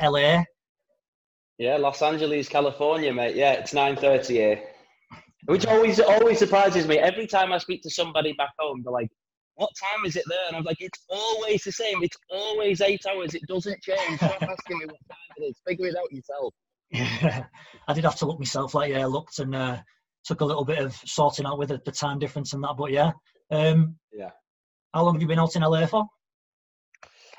LA. Yeah, Los Angeles, California, mate. Yeah, it's nine thirty here, which always always surprises me. Every time I speak to somebody back home, they're like, "What time is it there?" And I'm like, "It's always the same. It's always eight hours. It doesn't change. Stop asking me what time it is. Figure it out yourself." Yeah, I did have to look myself. Like, yeah, I looked and uh, took a little bit of sorting out with the, the time difference and that. But yeah, um, Yeah. how long have you been out in LA for?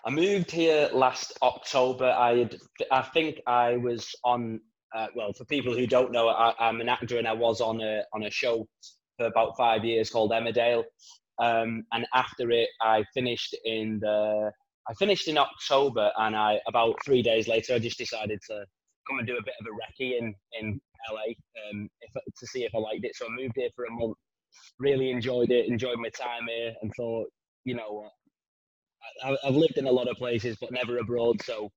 I moved here last October. I had, I think I was on. Uh, well, for people who don't know, I, I'm an actor and I was on a on a show for about five years called Emmerdale. Um, and after it, I finished in the. I finished in October, and I about three days later, I just decided to come and do a bit of a recce in in LA um, if, to see if I liked it. So I moved here for a month. Really enjoyed it. Enjoyed my time here, and thought, you know what, I, I've lived in a lot of places, but never abroad. So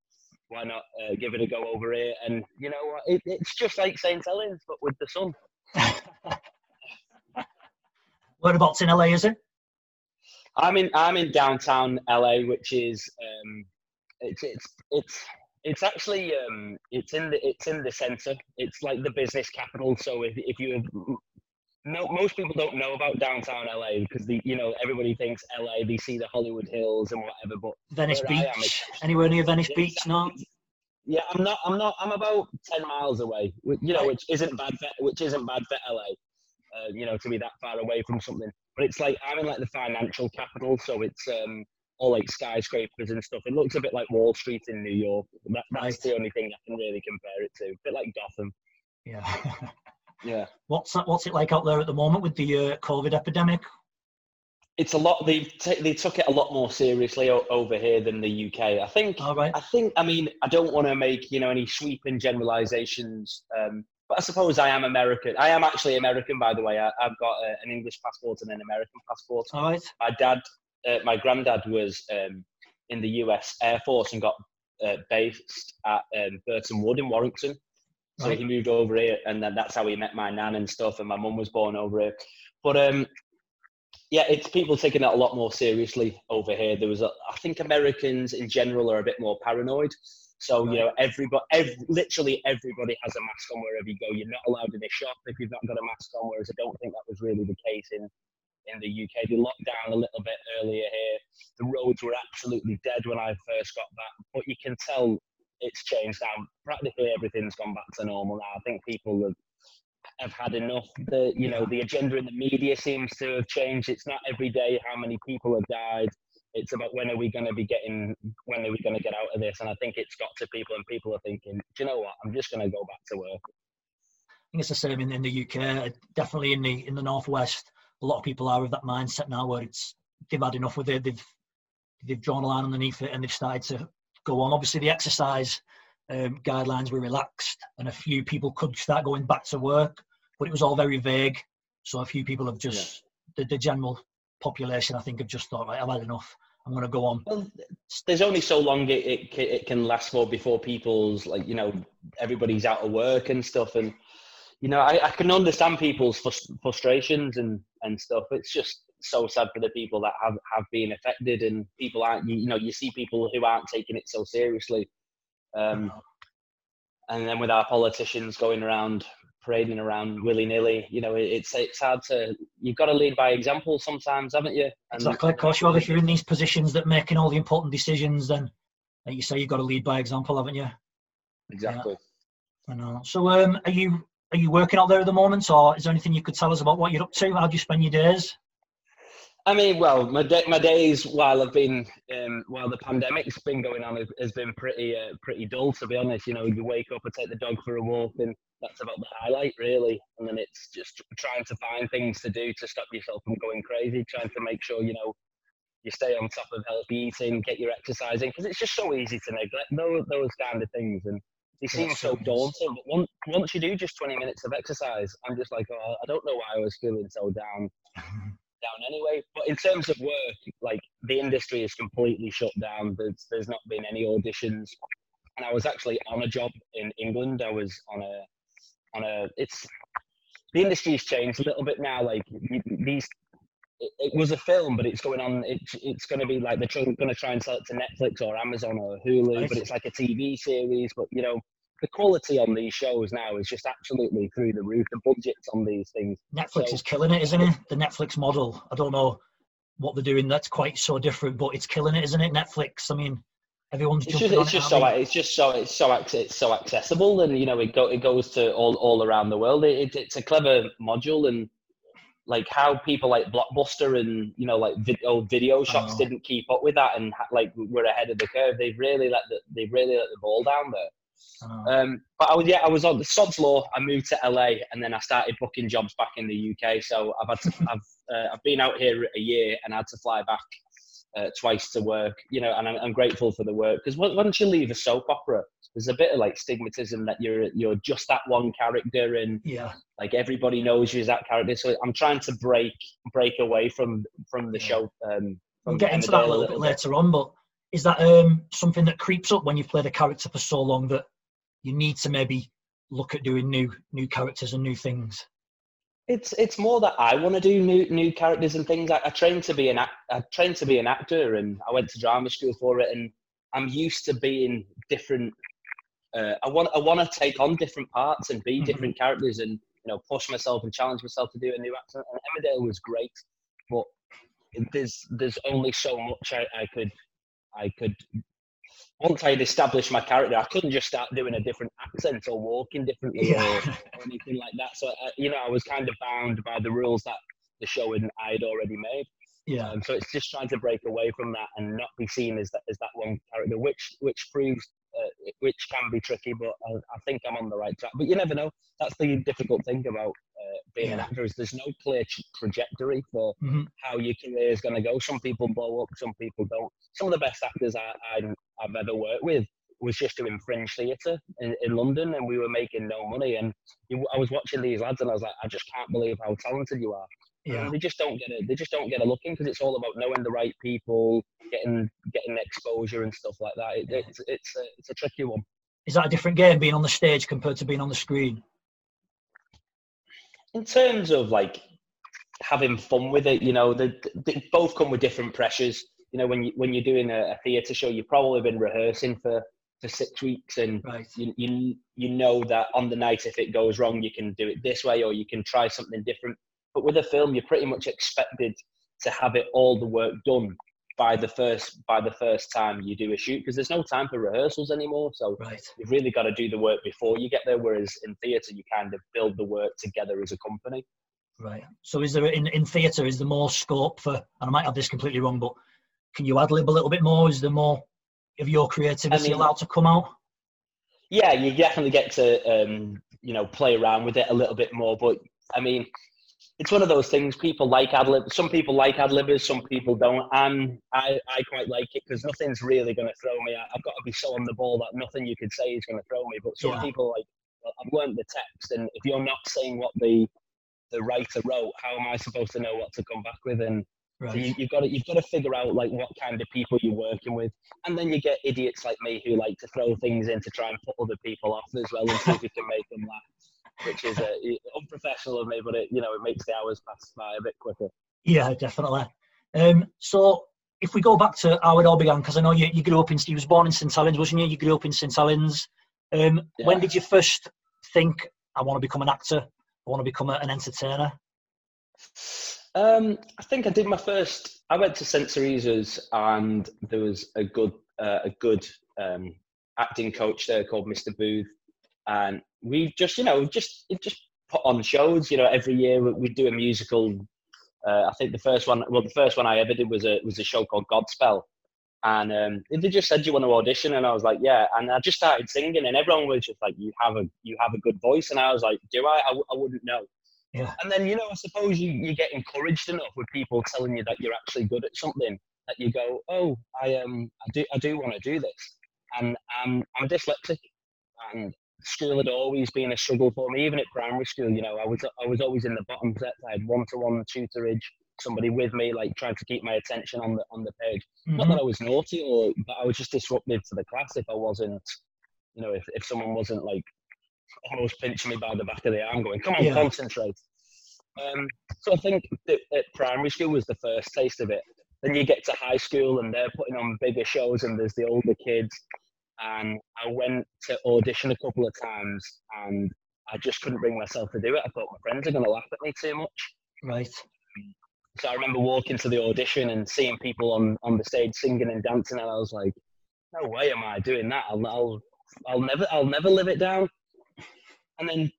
why not uh, give it a go over here? And you know what? It, it's just like St. Helens, but with the sun. Whereabouts in LA is it? I'm in I'm in downtown LA, which is um, it's it's it's it's actually um, it's in the it's in the center. It's like the business capital. So if if you have, no, most people don't know about downtown LA because the you know everybody thinks LA. They see the Hollywood Hills and whatever, but Venice I am, Beach? Anywhere near Venice Yeah, Beach? No. Yeah, I'm not. I'm not. I'm about ten miles away. You know, which isn't bad. For, which isn't bad for LA. Uh, you know, to be that far away from something. But it's like I'm in like the financial capital, so it's um all like skyscrapers and stuff. It looks a bit like Wall Street in New York. That, that's the only thing I can really compare it to. A bit like Gotham. Yeah. Yeah. what's that, What's it like out there at the moment with the uh, COVID epidemic? It's a lot. They t- they took it a lot more seriously o- over here than the UK. I think. All right. I think. I mean, I don't want to make you know any sweeping generalizations. Um, but I suppose I am American. I am actually American, by the way. I, I've got uh, an English passport and an American passport. All right. My dad, uh, my granddad was um, in the U.S. Air Force and got uh, based at um, Burtonwood in Warrington. So he moved over here, and then that's how he met my nan and stuff. And my mum was born over here. But um, yeah, it's people taking that a lot more seriously over here. There was, a, I think, Americans in general are a bit more paranoid. So you know, everybody, every, literally everybody has a mask on wherever you go. You're not allowed in a shop if you've not got a mask on. Whereas I don't think that was really the case in in the UK. They locked down a little bit earlier here. The roads were absolutely dead when I first got back, but you can tell it's changed now. Practically everything's gone back to normal now. I think people have have had enough. The you know the agenda in the media seems to have changed. It's not every day how many people have died. It's about when are we going to be getting, when are we going to get out of this? And I think it's got to people, and people are thinking, do you know what? I'm just going to go back to work. I think it's the same in, in the UK. Definitely in the in the northwest, a lot of people are of that mindset now where it's they've had enough with it. They've they've drawn a line underneath it and they've started to go on. Obviously, the exercise um, guidelines were relaxed, and a few people could start going back to work, but it was all very vague. So a few people have just the, the general population, I think, have just thought, right, I've had enough. I'm going to go on. Well, there's only so long it, it, it can last for before people's like you know everybody's out of work and stuff and you know I, I can understand people's frus- frustrations and and stuff it's just so sad for the people that have have been affected and people aren't you, know you see people who aren't taking it so seriously um and then with our politicians going around parading around willy-nilly you know it, it's it's hard to you've got to lead by example sometimes haven't you and Exactly. Of course. If you're in these positions that making all the important decisions, then like you say, you've got to lead by example, haven't you? exactly I know. So, um, are you are you working out there at the moment, or is there anything you could tell us about what you're up to? How do you spend your days? I mean, well, my day, my days while I've been um, while the pandemic's been going on has, been pretty uh, pretty dull to be honest. You know, you wake up and take the dog for a walk, and that's about the highlight really. And then it's just trying to find things to do to stop yourself from going crazy. Trying to make sure you know you stay on top of healthy eating, get your exercising, because it's just so easy to neglect those those kind of things. And they seem so daunting. But once once you do just twenty minutes of exercise, I'm just like, oh, I don't know why I was feeling so down down anyway. But in terms of work, like the industry is completely shut down. There's there's not been any auditions, and I was actually on a job in England. I was on a on a it's the industry's changed a little bit now. Like these it, it, was a film, but it's going on. It, it's going to be like they're going to try and sell it to Netflix or Amazon or Hulu, but it's like a TV series. But you know, the quality on these shows now is just absolutely through the roof. The budgets on these things. Netflix so, is killing it, isn't it? The Netflix model. I don't know what they're doing. That's quite so different, but it's killing it, isn't it? Netflix. I mean, everyone's it's just, it's just so it's just so it's so it's so accessible, and you know it go it goes to all all around the world. It, it's a clever module, and like how people like Blockbuster and you know like vid- old video shops oh. didn't keep up with that, and like we're ahead of the curve. They've really let the they've really let the ball down there. Oh. Um, but I was yeah, I was on the Sod's Law. I moved to LA, and then I started booking jobs back in the UK. So I've had to, I've uh, I've been out here a year, and I had to fly back uh, twice to work. You know, and I'm, I'm grateful for the work because once you leave a soap opera, there's a bit of like stigmatism that you're you're just that one character, and yeah, like everybody knows you as that character. So I'm trying to break break away from from the yeah. show. Um, we'll get into that a little, bit, bit later on, but is that um, something that creeps up when you play the character for so long that you need to maybe look at doing new new characters and new things? It's it's more that I want to do new new characters and things. I, I trained to be an act, I trained to be an actor, and I went to drama school for it. And I'm used to being different. Uh, I want I want to take on different parts and be mm-hmm. different characters, and you know push myself and challenge myself to do a new accent. And Emmerdale was great, but there's there's only so much I, I could I could once I had established my character, I couldn't just start doing a different accent or walking differently yeah. or, or, anything like that. So, uh, you know, I was kind of bound by the rules that the show had I'd already made. Yeah. Um, so it's just trying to break away from that and not be seen as that as that one character, which which proves uh, which can be tricky. But I, I, think I'm on the right track. But you never know. That's the difficult thing about uh, being yeah. an actor is there's no clear trajectory for mm-hmm. how your career is going to go. Some people blow up, some people don't. Some of the best actors I, have ever worked with was just doing fringe theatre in, in London, and we were making no money. And you, I was watching these lads, and I was like, I just can't believe how talented you are. Yeah. they just don't get it. They just don't get a look in because it's all about knowing the right people, getting getting exposure and stuff like that. It, it's it's a, it's a tricky one. Is that a different game being on the stage compared to being on the screen? in terms of like having fun with it, you know, they, they both come with different pressures. You know, when you when you're doing a, a theatre show, you've probably been rehearsing for for six weeks, and right. you, you you know that on the night, if it goes wrong, you can do it this way, or you can try something different. But with a film, you're pretty much expected to have it all the work done by the first by the first time you do a shoot because there's no time for rehearsals anymore. So right. you've really got to do the work before you get there. Whereas in theatre, you kind of build the work together as a company. Right. So is there in in theatre is there more scope for? And I might have this completely wrong, but can you ad lib a little bit more? Is there more of your creativity I mean, allowed to come out? Yeah, you definitely get to um, you know play around with it a little bit more. But I mean, it's one of those things. People like ad lib. Some people like ad libbers, some people don't. And I, I quite like it because nothing's really going to throw me. I, have got to be so on the ball that nothing you could say is going to throw me. But some yeah. people like, I've learned the text, and if you're not saying what the the writer wrote, how am I supposed to know what to come back with? And right. so you, have got to you've got to figure out like what kind of people you're working with, and then you get idiots like me who like to throw things in to try and put other people off as well, and see if you can make them laugh which is uh, unprofessional of me, but it you know it makes the hours pass by a bit quicker. Yeah, definitely. Um, so if we go back to how it all began, because I know you, you grew up in, you was born in St Helens, wasn't you? You grew up in St Helens. Um, yeah. When did you first think, I want to become an actor? I want to become a, an entertainer? Um, I think I did my first. I went to St Teresa's, and there was a good, uh, a good um, acting coach there called Mr. Booth, and we just you know just just put on shows. You know, every year we do a musical. Uh, I think the first one, well, the first one I ever did was a was a show called Godspell, and um, they just said, "Do you want to audition?" And I was like, "Yeah." And I just started singing, and everyone was just like, "You have a you have a good voice," and I was like, "Do I? I, w- I wouldn't know." Yeah. And then you know, I suppose you, you get encouraged enough with people telling you that you're actually good at something that you go, "Oh, I um, I do I do want to do this," and um, I'm dyslexic, and school had always been a struggle for me. Even at primary school, you know, I was I was always in the bottom set. I had one to one tutorage, somebody with me, like trying to keep my attention on the on the page. Mm-hmm. Not that I was naughty or, but I was just disruptive to the class if I wasn't, you know, if, if someone wasn't like almost pinching me by the back of the arm, going, "Come on, yeah. concentrate." Um, so I think that, that primary school was the first taste of it. Then you get to high school and they're putting on bigger shows and there's the older kids. And I went to audition a couple of times and I just couldn't bring myself to do it. I thought my friends are going to laugh at me too much. Right. So I remember walking to the audition and seeing people on, on the stage singing and dancing, and I was like, "No way am I doing that! I'll, I'll, I'll never, I'll never live it down." And then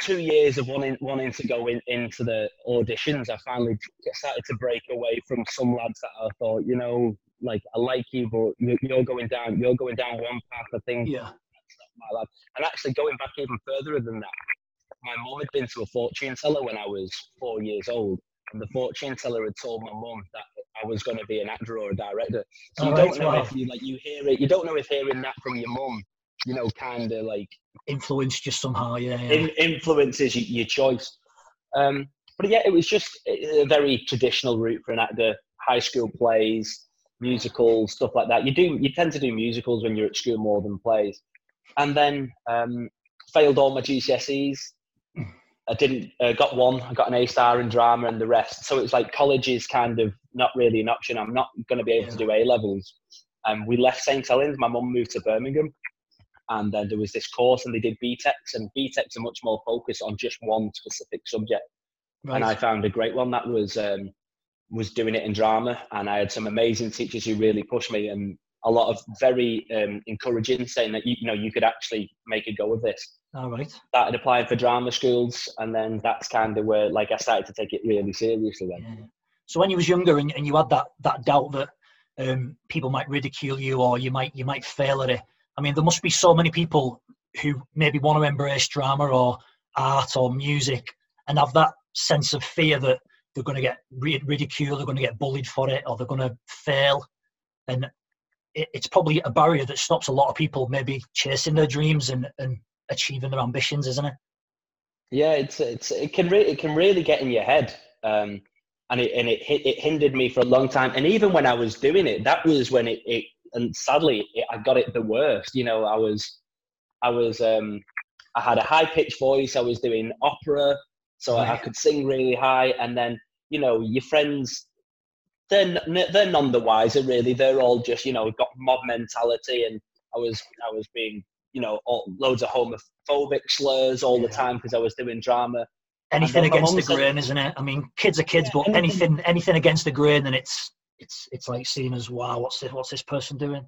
two years of wanting wanting to go in, into the auditions, I finally started to break away from some lads that I thought, you know, like I like you, but you're going down, you're going down one path. I think yeah. And actually, going back even further than that, my mum had been to a fortune teller when I was four years old, and the fortune teller had told my mum that I was going to be an actor or a director. So you don't know wow. if you like you hear it. You don't know if hearing that from your mum, you know, kind of like influenced you somehow. Yeah, yeah. In, influences your choice. Um, but yeah, it was just a very traditional route for an actor. High school plays, musicals, stuff like that. You do you tend to do musicals when you're at school more than plays. And then um, failed all my GCSEs. I didn't uh, got one. I got an A star in drama and the rest. So it's like college is kind of not really an option. I'm not going to be able to do A levels. And um, we left St Helens. My mum moved to Birmingham, and then there was this course, and they did BTECs, and BTECs are much more focused on just one specific subject. Right. And I found a great one that was um, was doing it in drama, and I had some amazing teachers who really pushed me, and a lot of very um, encouraging, saying that you, you know you could actually make a go of this. All right. Started applying for drama schools, and then that's kind of where, like, I started to take it really seriously. Then. Yeah. So when you was younger and, and you had that that doubt that um, people might ridicule you or you might you might fail at it. I mean, there must be so many people who maybe want to embrace drama or art or music and have that sense of fear that they're going to get ridiculed, they're going to get bullied for it, or they're going to fail. And it's probably a barrier that stops a lot of people maybe chasing their dreams and, and achieving their ambitions, isn't it? Yeah, it's it's it can really it can really get in your head, um, and it and it it hindered me for a long time. And even when I was doing it, that was when it, it and sadly it, I got it the worst. You know, I was I was um, I had a high pitched voice. I was doing opera, so I, I could sing really high. And then you know your friends they're they're none the wiser really. They're all just you know got mob mentality, and I was I was being you know all, loads of homophobic slurs all yeah. the time because I was doing drama. Anything against the grain, isn't it? I mean, kids are kids, yeah, but anything, anything anything against the grain, then it's it's it's like seen as wow. What's this? What's this person doing?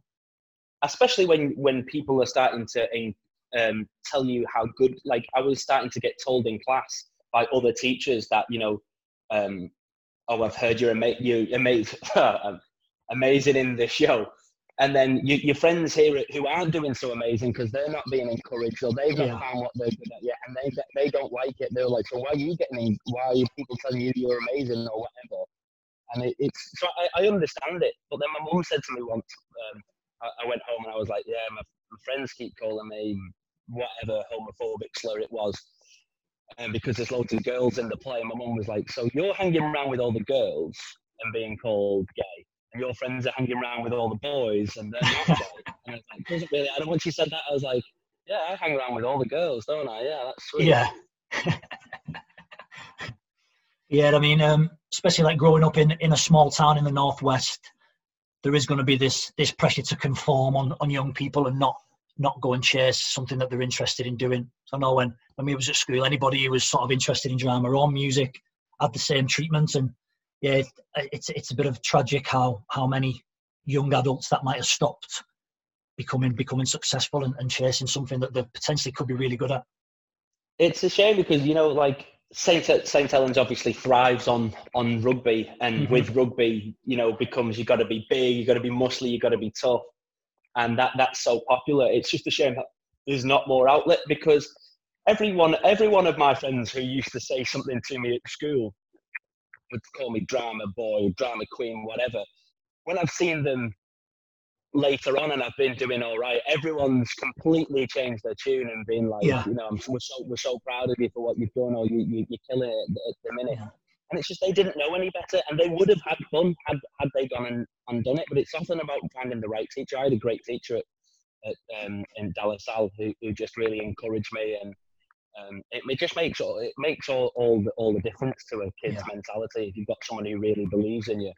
Especially when when people are starting to um, tell you how good. Like I was starting to get told in class by other teachers that you know um, oh, I've heard you're ama- you amazing, um, amazing in this show. And then you, your friends hear it who aren't doing so amazing because they're not being encouraged or they've not yeah. found what they're good at yet, and they they don't like it. They're like, so why are you getting? Why are people telling you you're amazing or whatever? And it, it's so I, I, understand it. But then my mum said to me once, um, I, I, went home and I was like, yeah, my, my friends keep calling me whatever homophobic slur it was um, because there's loads of girls in the play. And my mum was like, "So you're hanging around with all the girls and being called gay, and your friends are hanging around with all the boys and they're not gay." and I was like, "Doesn't really?" And when she said that, I was like, "Yeah, I hang around with all the girls, don't I? Yeah, that's sweet." Yeah. yeah, I mean, um, especially like growing up in in a small town in the northwest, there is going to be this this pressure to conform on on young people and not not go and chase something that they're interested in doing. So I know when, when we was at school, anybody who was sort of interested in drama or music had the same treatment. And yeah, it's it's a bit of tragic how how many young adults that might have stopped becoming becoming successful and, and chasing something that they potentially could be really good at. It's a shame because you know, like Saint Saint Helens obviously thrives on on rugby, and mm-hmm. with rugby, you know, becomes you got to be big, you got to be muscly, you got to be tough and that that's so popular. It's just a shame that there's not more outlet because everyone, every one of my friends who used to say something to me at school would call me drama boy, drama queen, whatever. When I've seen them later on and I've been doing all right, everyone's completely changed their tune and been like, yeah. you know, we're so we're so proud of you for what you've done, or you, you you're killing it at the minute. Yeah. And it's just they didn't know any better, and they would have had fun had, had they gone and, and done it. But it's something about finding the right teacher. I had a great teacher at, at um, in De La Salle who, who just really encouraged me and um, it, it, just makes all, it makes all, all the, all the difference to a kid's Yeah. mentality if you've got someone who really believes in you.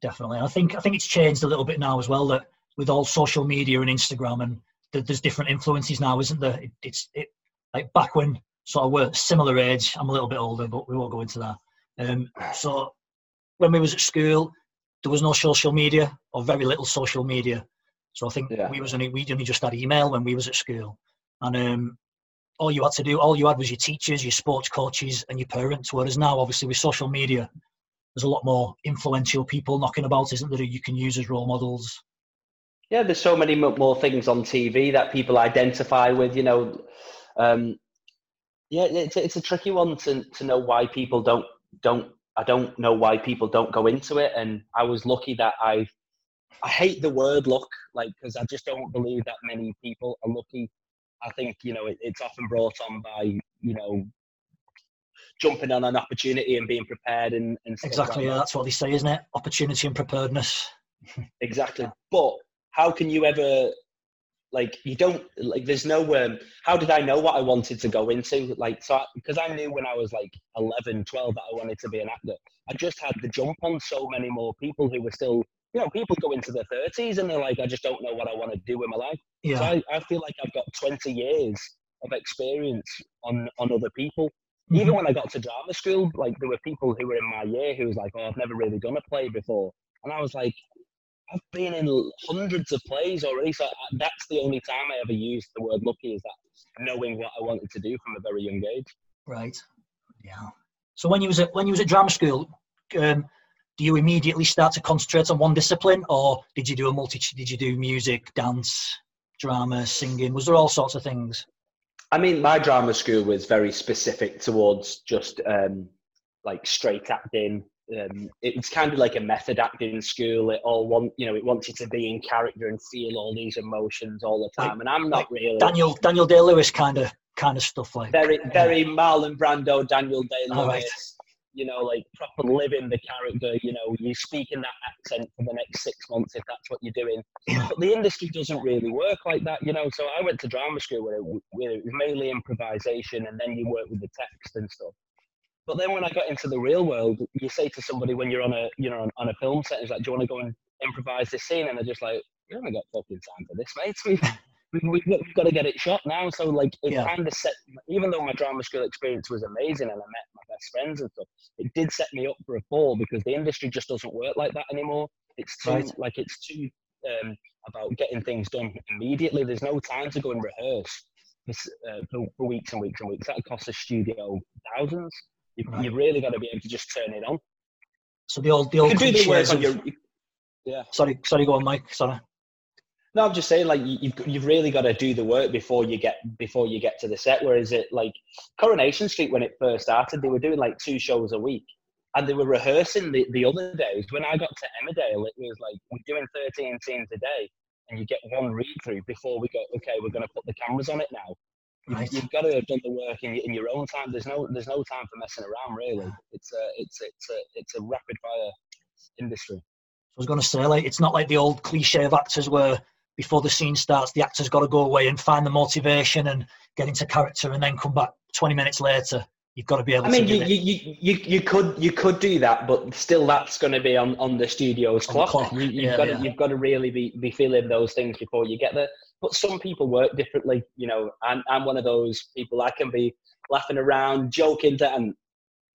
definitely. I think I think it's changed a little bit now as well. That with all social media and Instagram, and th- there's different influences now, isn't there? It, it's it like back when sort of we're similar age. I'm a little bit older, but we won't go into that. Um, so when we was at school, there was no social media or very little social media. So I think Yeah. we was only we only just had email when we was at school, and um, all you had to do, all you had was your teachers, your sports coaches, and your parents. Whereas now, obviously, with social media, there's a lot more influential people knocking about, isn't there? You can use as role models. Yeah, there's so many more things on TV that people identify with. You know, um, yeah, it's it's a tricky one to to know why people don't don't. I don't know why people don't go into it, and I was lucky that I. I hate the word luck, like because I just don't believe that many people are lucky. I think you know it, it's often brought on by you know jumping on an opportunity and being prepared and, and Exactly, like that. that's what they say, isn't it? Opportunity and preparedness. Exactly. But how can you ever like you don't like there's no um how did I know what I wanted to go into? Like so because I, knew when I was like 11 12 that I wanted to be an actor. I just had the jump on so many more people who were still you know people go into their 30s and they're like I just don't know what I want to do with my life. So Yeah, I, I feel like I've got 20 years of experience on on other people. Even Mhm. when I got to drama school, like there were people who were in my year who was like, "Oh, I've never really done a play before," and I was like, "I've been in hundreds of plays already." So I- that's the only time I ever used the word "lucky" is that knowing what I wanted to do from a very young age. right. Yeah. So when you was at when you was at drama school, um, do you immediately start to concentrate on one discipline, or did you do a multi? Did you do music, dance, drama, singing? Was there all sorts of things? I mean, my drama school was very specific towards just um, like straight acting. Um, it was kind of like a method acting school. It all want you know, it wants you to be in character and feel all these emotions all the Like- time. and I'm not like really Daniel Daniel Day Lewis kind of kind of stuff like. very very Marlon Brando, Daniel Day Lewis. right. You know, like proper living the character. You know, you speak in that accent for the next six months if that's what you're doing. But the industry doesn't really work like that. You know, so I went to drama school where it, where it was mainly improvisation, and then you work with the text and stuff. But then when I got into the real world, you say to somebody when you're on a you know on, on a film set, it's like, do you want to go and improvise this scene? And they're just like, we haven't got fucking time for this, mate. We've, we've, we've, got, we've got to get it shot now. So like, it Yeah. kind of set. Even though my drama school experience was amazing and I met my best friends and stuff, it did set me up for a fall because the industry just doesn't work like that anymore. It's too Right. like it's too um, about getting things done immediately. There's no time to go and rehearse for, uh, for, weeks and weeks and weeks. That costs a studio thousands. You, Right. You've really got to be able to just turn it on. So the old the You old can do the work on your. Yeah. sorry sorry go on Mike sorry No, I'm just saying, like you- you've you've really got to do the work before you get before you get to the set. Whereas it like Coronation Street when it first started, they were doing like two shows a week, and they were rehearsing the, the other days. When I got to Emmerdale, it was like we're doing 13 scenes a day, and you get one read through before we go. Okay, we're going to put the cameras on it now. You've, right you've got to have done the work in, your- in your own time. There's no there's no time for messing around. Really, it's a it's it's a it's a rapid fire industry. I was going to say, like, it's not like the old cliche of actors where before the scene starts, the actor's got to go away and find the motivation and get into character and then come back 20 minutes later. You've got to be able I mean, to you, do it. you, you, you, you could you could do that, but still, that's going to be on, on the studio's On the clock. clock, You, you've yeah, got yeah. to, you've got to really be, be feeling those things before you get there. But some people work differently. You know, I'm I'm one of those people. I can be laughing around, joking, to, and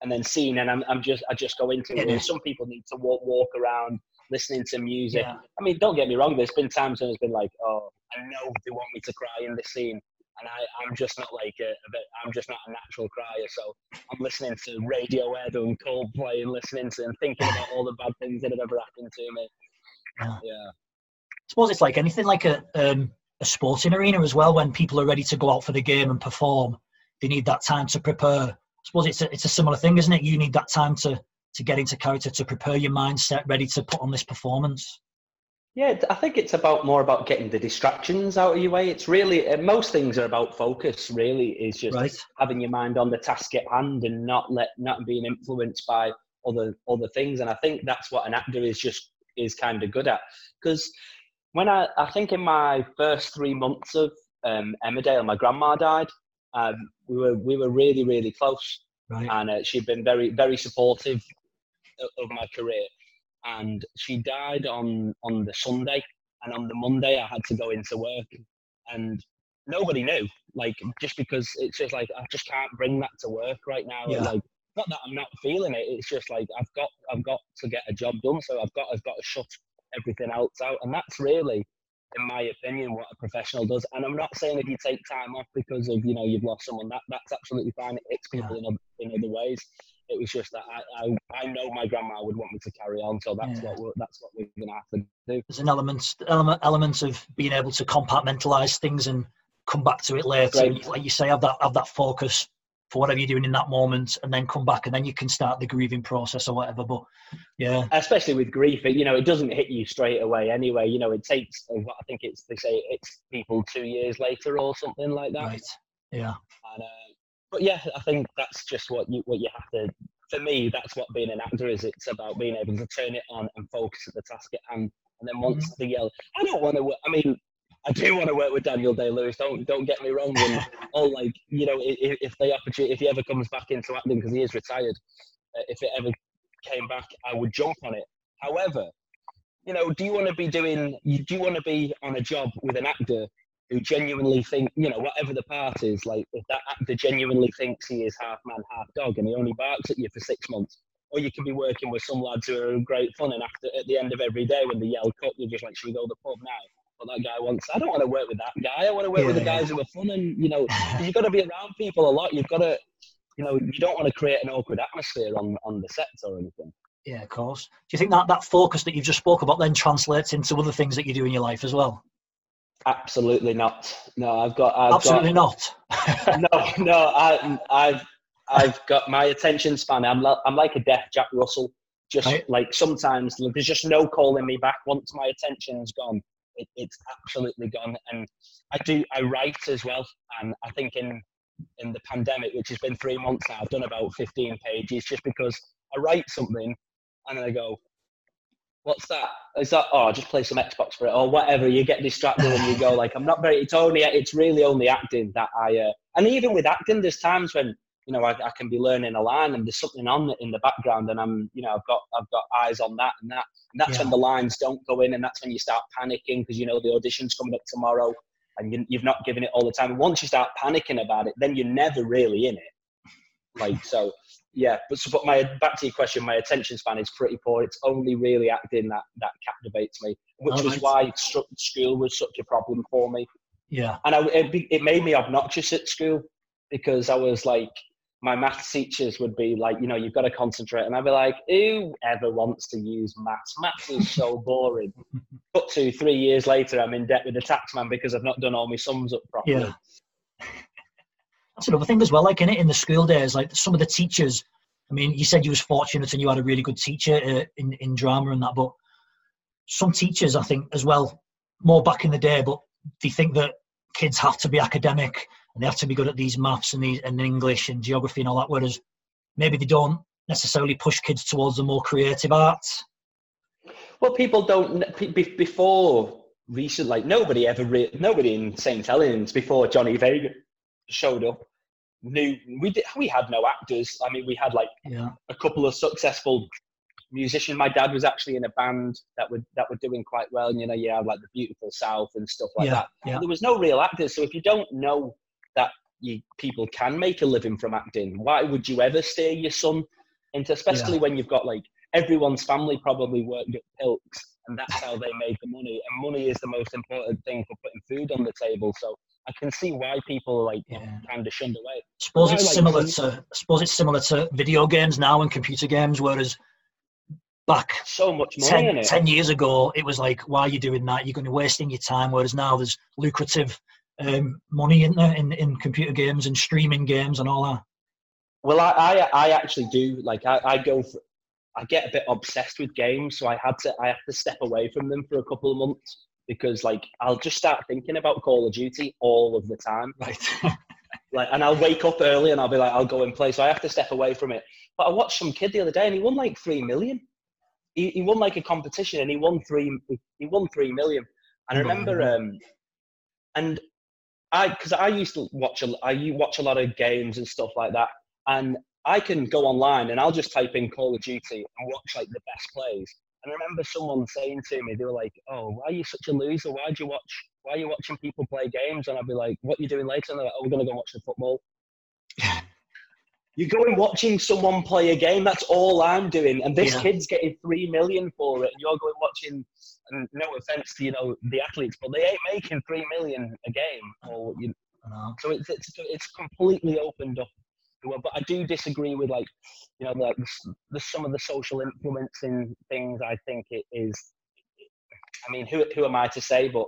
and then seeing, and I'm I'm just I just go into it. Some people need to walk walk around, listening to music. Yeah. I mean, don't get me wrong. There's been times when it's been like, oh, I know they want me to cry in this scene, and I, I'm just not like a, a bit. I'm just not a natural crier. So I'm listening to Radiohead and Coldplay and listening to and thinking about all the bad things that have ever happened to me. Yeah. Yeah. I suppose it's like anything like a, um, a sporting arena as well. When people are ready to go out for the game and perform, they need that time to prepare. I suppose it's a, it's a similar thing, isn't it? You need that time to, to get into character, to prepare your mindset, ready to put on this performance. Yeah, I think it's about more about getting the distractions out of your way. It's really uh, most things are about focus. Really, is just Right. having your mind on the task at hand and not let not being influenced by other other things. And I think that's what an actor is just is kind of good at. Because when I I think in my first three months of um, Emmerdale, my grandma died, Um, we were we were really really close, Right. and uh, she'd been very very supportive of, my career. And she died on on the Sunday, and on the Monday I had to go into work, and nobody knew. Like just because it's just like I just can't bring that to work right now. Yeah. Like not that I'm not feeling it. It's just like I've got I've got to get a job done. So I've got I've got to shut everything else out, and that's really, in my opinion, what a professional does. And I'm not saying if you take time off because of you know you've lost someone, that that's absolutely fine. It hits people in, other, in other ways. It was just that I, I, I know my grandma would want me to carry on, so that's Yeah. what we're, that's what we're gonna have to do. There's an element element element of being able to compartmentalize things and come back to it later. And Like you say, have that have that focus for whatever you're doing in that moment, and then come back, and then you can start the grieving process or whatever. But yeah, especially with grief, it, you know, it doesn't hit you straight away anyway. You know, it takes, I think it's, they say it's people two years later or something like that. right. Yeah, And, uh, but yeah, I think that's just what you, what you have to, for me, that's what being an actor is. It's about being able to turn it on and focus at the task at hand. And then once Mm-hmm. the yell, I don't want to I mean, I do want to work with Daniel Day Lewis. Don't don't get me wrong. And all like you know, if, if the opportunity, if he ever comes back into acting because he is retired, uh, if it ever came back, I would jump on it. However, you know, do you want to be doing? you- Do you want to be on a job with an actor who genuinely think, you know, whatever the part is, like if that actor genuinely thinks he is half man, half dog, and he only barks at you for six months, or you could be working with some lads who are great fun, and after at the end of every day when they yell cut, you're just like, should we go to the pub now? But that guy wants. I don't want to work with that guy. I want to work with the Yeah, yeah. guys who are fun, and you know, you've got to be around people a lot. You've got to, you know, you don't want to create an awkward atmosphere on on the sets or anything. yeah, of course. Do you think that that focus that you've just spoke about then translates into other things that you do in your life as well? Absolutely not. No, I've got. I've Absolutely got, not. no, no. I, I've, I've got my attention span. I'm, li- I'm like a deaf Jack Russell. Just Right. like sometimes there's just no calling me back. Once my attention's gone, it, it's absolutely gone. And I do. I write as well. And I think in in the pandemic, which has been three months now, I've done about 15 pages just because I write something and then I go, what's that? Is that oh just play some Xbox for it or whatever? You get distracted and you go like I'm not very. It's only it's really only acting that I uh, and even with acting, there's times when you know I, I can be learning a line and there's something on in the background and I'm you know I've got I've got eyes on that and that and that's when the lines don't go in and that's when you start panicking because you know the audition's coming up tomorrow and you, you've not given it all the time. And once you start panicking about it, then you're never really in it. Like so, yeah. But so, but my back to your question, my attention span is pretty poor. It's only really acting that that captivates me, which was why school was such a problem for me. Yeah, And I, it, it made me obnoxious at school because I was like, my maths teachers would be like, you know, you've got to concentrate, and I'd be like, who ever wants to use maths? Maths is so boring. But two, three years later, I'm in debt with the tax man because I've not done all my sums up properly. yeah. That's another thing as well. Like in it, in the school days, like some of the teachers. I mean, you said you was fortunate and you had a really good teacher uh, in in drama and that, but some teachers, I think, as well, more back in the day, but they think that kids have to be academic and they have to be good at these maths and these and English and geography and all that. Whereas maybe they don't necessarily push kids towards the more creative arts. Well, people don't be- be- before recent like nobody ever re- nobody in St Helens before Johnny Vegas showed up knew we did, we had no actors. I mean, we had like Yeah, a couple of successful musicians. My dad was actually in a band that were that were doing quite well. And, you know, you have like the Beautiful South and stuff like yeah, that. yeah. There was no real actors. So if you don't know that you people can make a living from acting, why would you ever steer your son into? Especially when you've got like everyone's family probably worked at Pilks, and that's how they made the money. And money is the most important thing for putting food on the table. So I can see why people like Yeah. kind of shunned away. suppose I it's like similar to- to I suppose it's similar to video games now and computer games, whereas back So much 10, 10 years ago it was like, why are you doing that? You're going to be wasting your time. Whereas now there's lucrative um, money in there in, in computer games and streaming games and all that. Well, I, I, I actually do. Like, I, I go for, I get a bit obsessed with games, so I had to, I have to step away from them for a couple of months because, like, I'll just start thinking about Call of Duty all of the time. Right. Like, and I'll wake up early and I'll be like, I'll go and play. So I have to step away from it. But I watched some kid the other day and he won like three million. He, he won like a competition and he won three. He won three million. And I remember, um, and I because I used to watch a I watch a lot of games and stuff like that, and I can go online and I'll just type in Call of Duty and watch like the best plays. And I remember someone saying to me, they were like, "Oh, why are you such a loser? Why do you watch? Why are you watching people play games?" And I'd be like, "What are you doing later?" And they're like, "Oh, we're gonna go watch the football." You're going watching someone play a game. That's all I'm doing, and this yeah. kid's getting three million for it, and you're going watching. And no offense to you know the athletes, but they ain't making three million a game. Or you, so it's, it's it's completely opened up. But I do disagree with like you know like the, the some of the social influencing things. I think it is. I mean, who who am I to say? But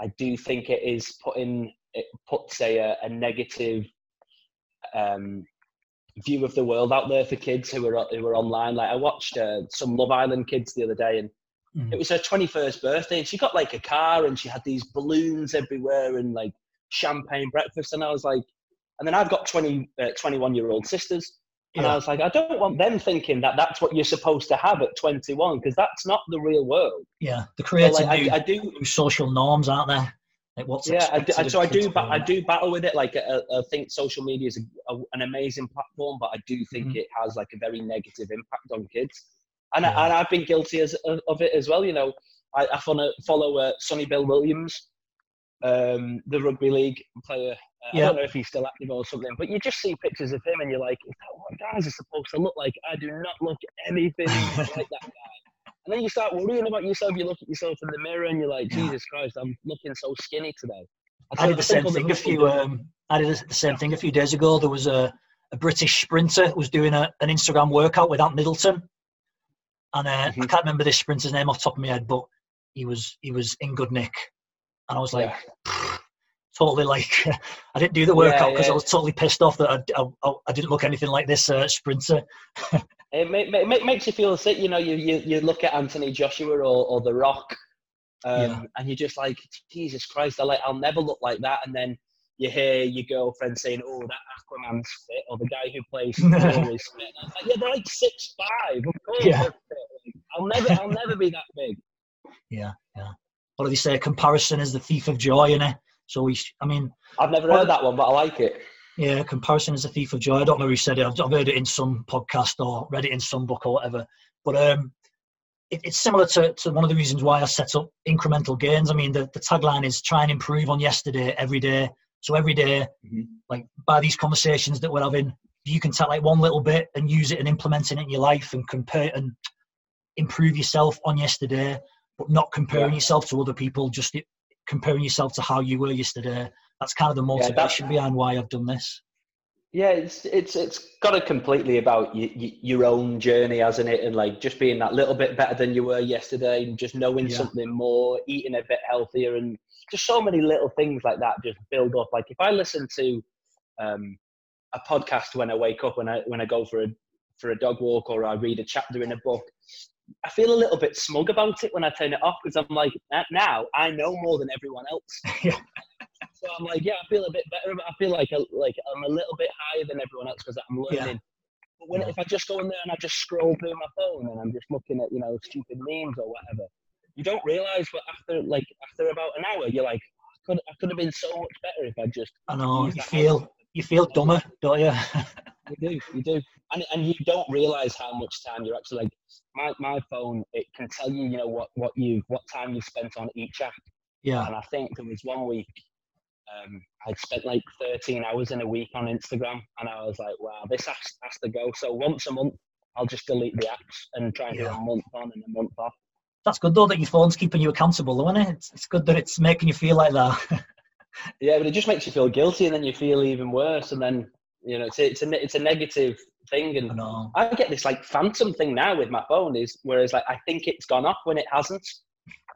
I do think it is putting it puts a, a negative um, view of the world out there for kids who are who are online. Like I watched uh, some Love Island kids the other day, and mm. it was her twenty first birthday, and she got like a car, and she had these balloons everywhere, and like champagne breakfast, and I was like, and then I've got 20, uh, 21 year old sisters. And yeah. I was like, I don't want them thinking that that's what you're supposed to have at 21 because that's not the real world. Yeah, the creative like, I, I, do social norms, aren't there? Like what's yeah, I do, so I do. Ba- I do battle with it. Like I, uh, uh, I think social media is a, a, an amazing platform, but I do think mm-hmm. it has like a very negative impact on kids. And yeah. I, and I've been guilty as, of it as well. You know, I, I follow follow uh, Sonny Bill Williams, um, the rugby league player. Uh, yeah. I don't know if he's still active or something, but you just see pictures of him and you're like, is that what guys are supposed to look like? I do not look anything like that guy. And then you start worrying about yourself. You look at yourself in the mirror and you're like, Jesus Christ, I'm looking so skinny today. I, I did the same thing a few. Um, I did the same thing a few days ago. There was a, a British sprinter was doing a, an Instagram workout with Ant Middleton, and uh, mm-hmm. I can't remember this sprinter's name off the top of my head, but he was he was in good nick, and I was like, yeah. Totally like I didn't do the workout because yeah, yeah. I was totally pissed off that I, I, I didn't look anything like this uh, sprinter. It, make, make, makes you feel sick. You know, you, you, you look at Anthony Joshua or, or The Rock, um, yeah. and you're just like, Jesus Christ, I like, I'll never look like that. And then you hear your girlfriend saying, "Oh, that Aquaman's fit," or the guy who plays is fit. like, yeah, they're like six five. Of course, yeah. I'll never, I'll never be that big. Yeah, yeah. What do they say? A Comparison is the thief of joy, innit? So we, I mean, I've never heard that one, but I like it. Yeah, comparison is a thief of joy. I don't know who said it. I've, I've heard it in some podcast or read it in some book or whatever. But um, it, it's similar to, to one of the reasons why I set up incremental gains. I mean, the, the tagline is try and improve on yesterday every day. So every day, mm-hmm. like by these conversations that we're having, you can take like one little bit and use it and implement it in your life and compare and improve yourself on yesterday, but not comparing yeah. yourself to other people, just comparing yourself to how you were yesterday that's kind of the motivation yeah, behind why I've done this. Yeah, it's it's it's got it completely about y- y- your own journey, hasn't it? And like just being that little bit better than you were yesterday, and just knowing yeah. something more, eating a bit healthier, and just so many little things like that just build up. Like if I listen to um, a podcast when I wake up, when I when I go for a for a dog walk, or I read a chapter in a book, I feel a little bit smug about it when I turn it off because I'm like, now I know more than everyone else. yeah. So I'm like, yeah, I feel a bit better. I feel like a, like I'm a little bit higher than everyone else because I'm learning. Yeah. But when yeah. if I just go in there and I just scroll through my phone and I'm just looking at you know stupid memes or whatever, you don't realize. But after like after about an hour, you're like, oh, I could I could have been so much better if I just. I know you feel you feel dumber, don't you? you do, you do, and and you don't realize how much time you're actually like. My my phone, it can tell you, you know, what what you what time you spent on each app. Yeah. And I think there was one week um, I'd spent like 13 hours in a week on Instagram, and I was like, wow, this has, has to go. So once a month, I'll just delete the apps and try and yeah. do a month on and a month off. That's good though that your phone's keeping you accountable, though, isn't it? It's, it's good that it's making you feel like that. yeah, but it just makes you feel guilty, and then you feel even worse, and then you know it's a, it's a it's a negative thing, and I, I get this like phantom thing now with my phone is whereas like I think it's gone off when it hasn't.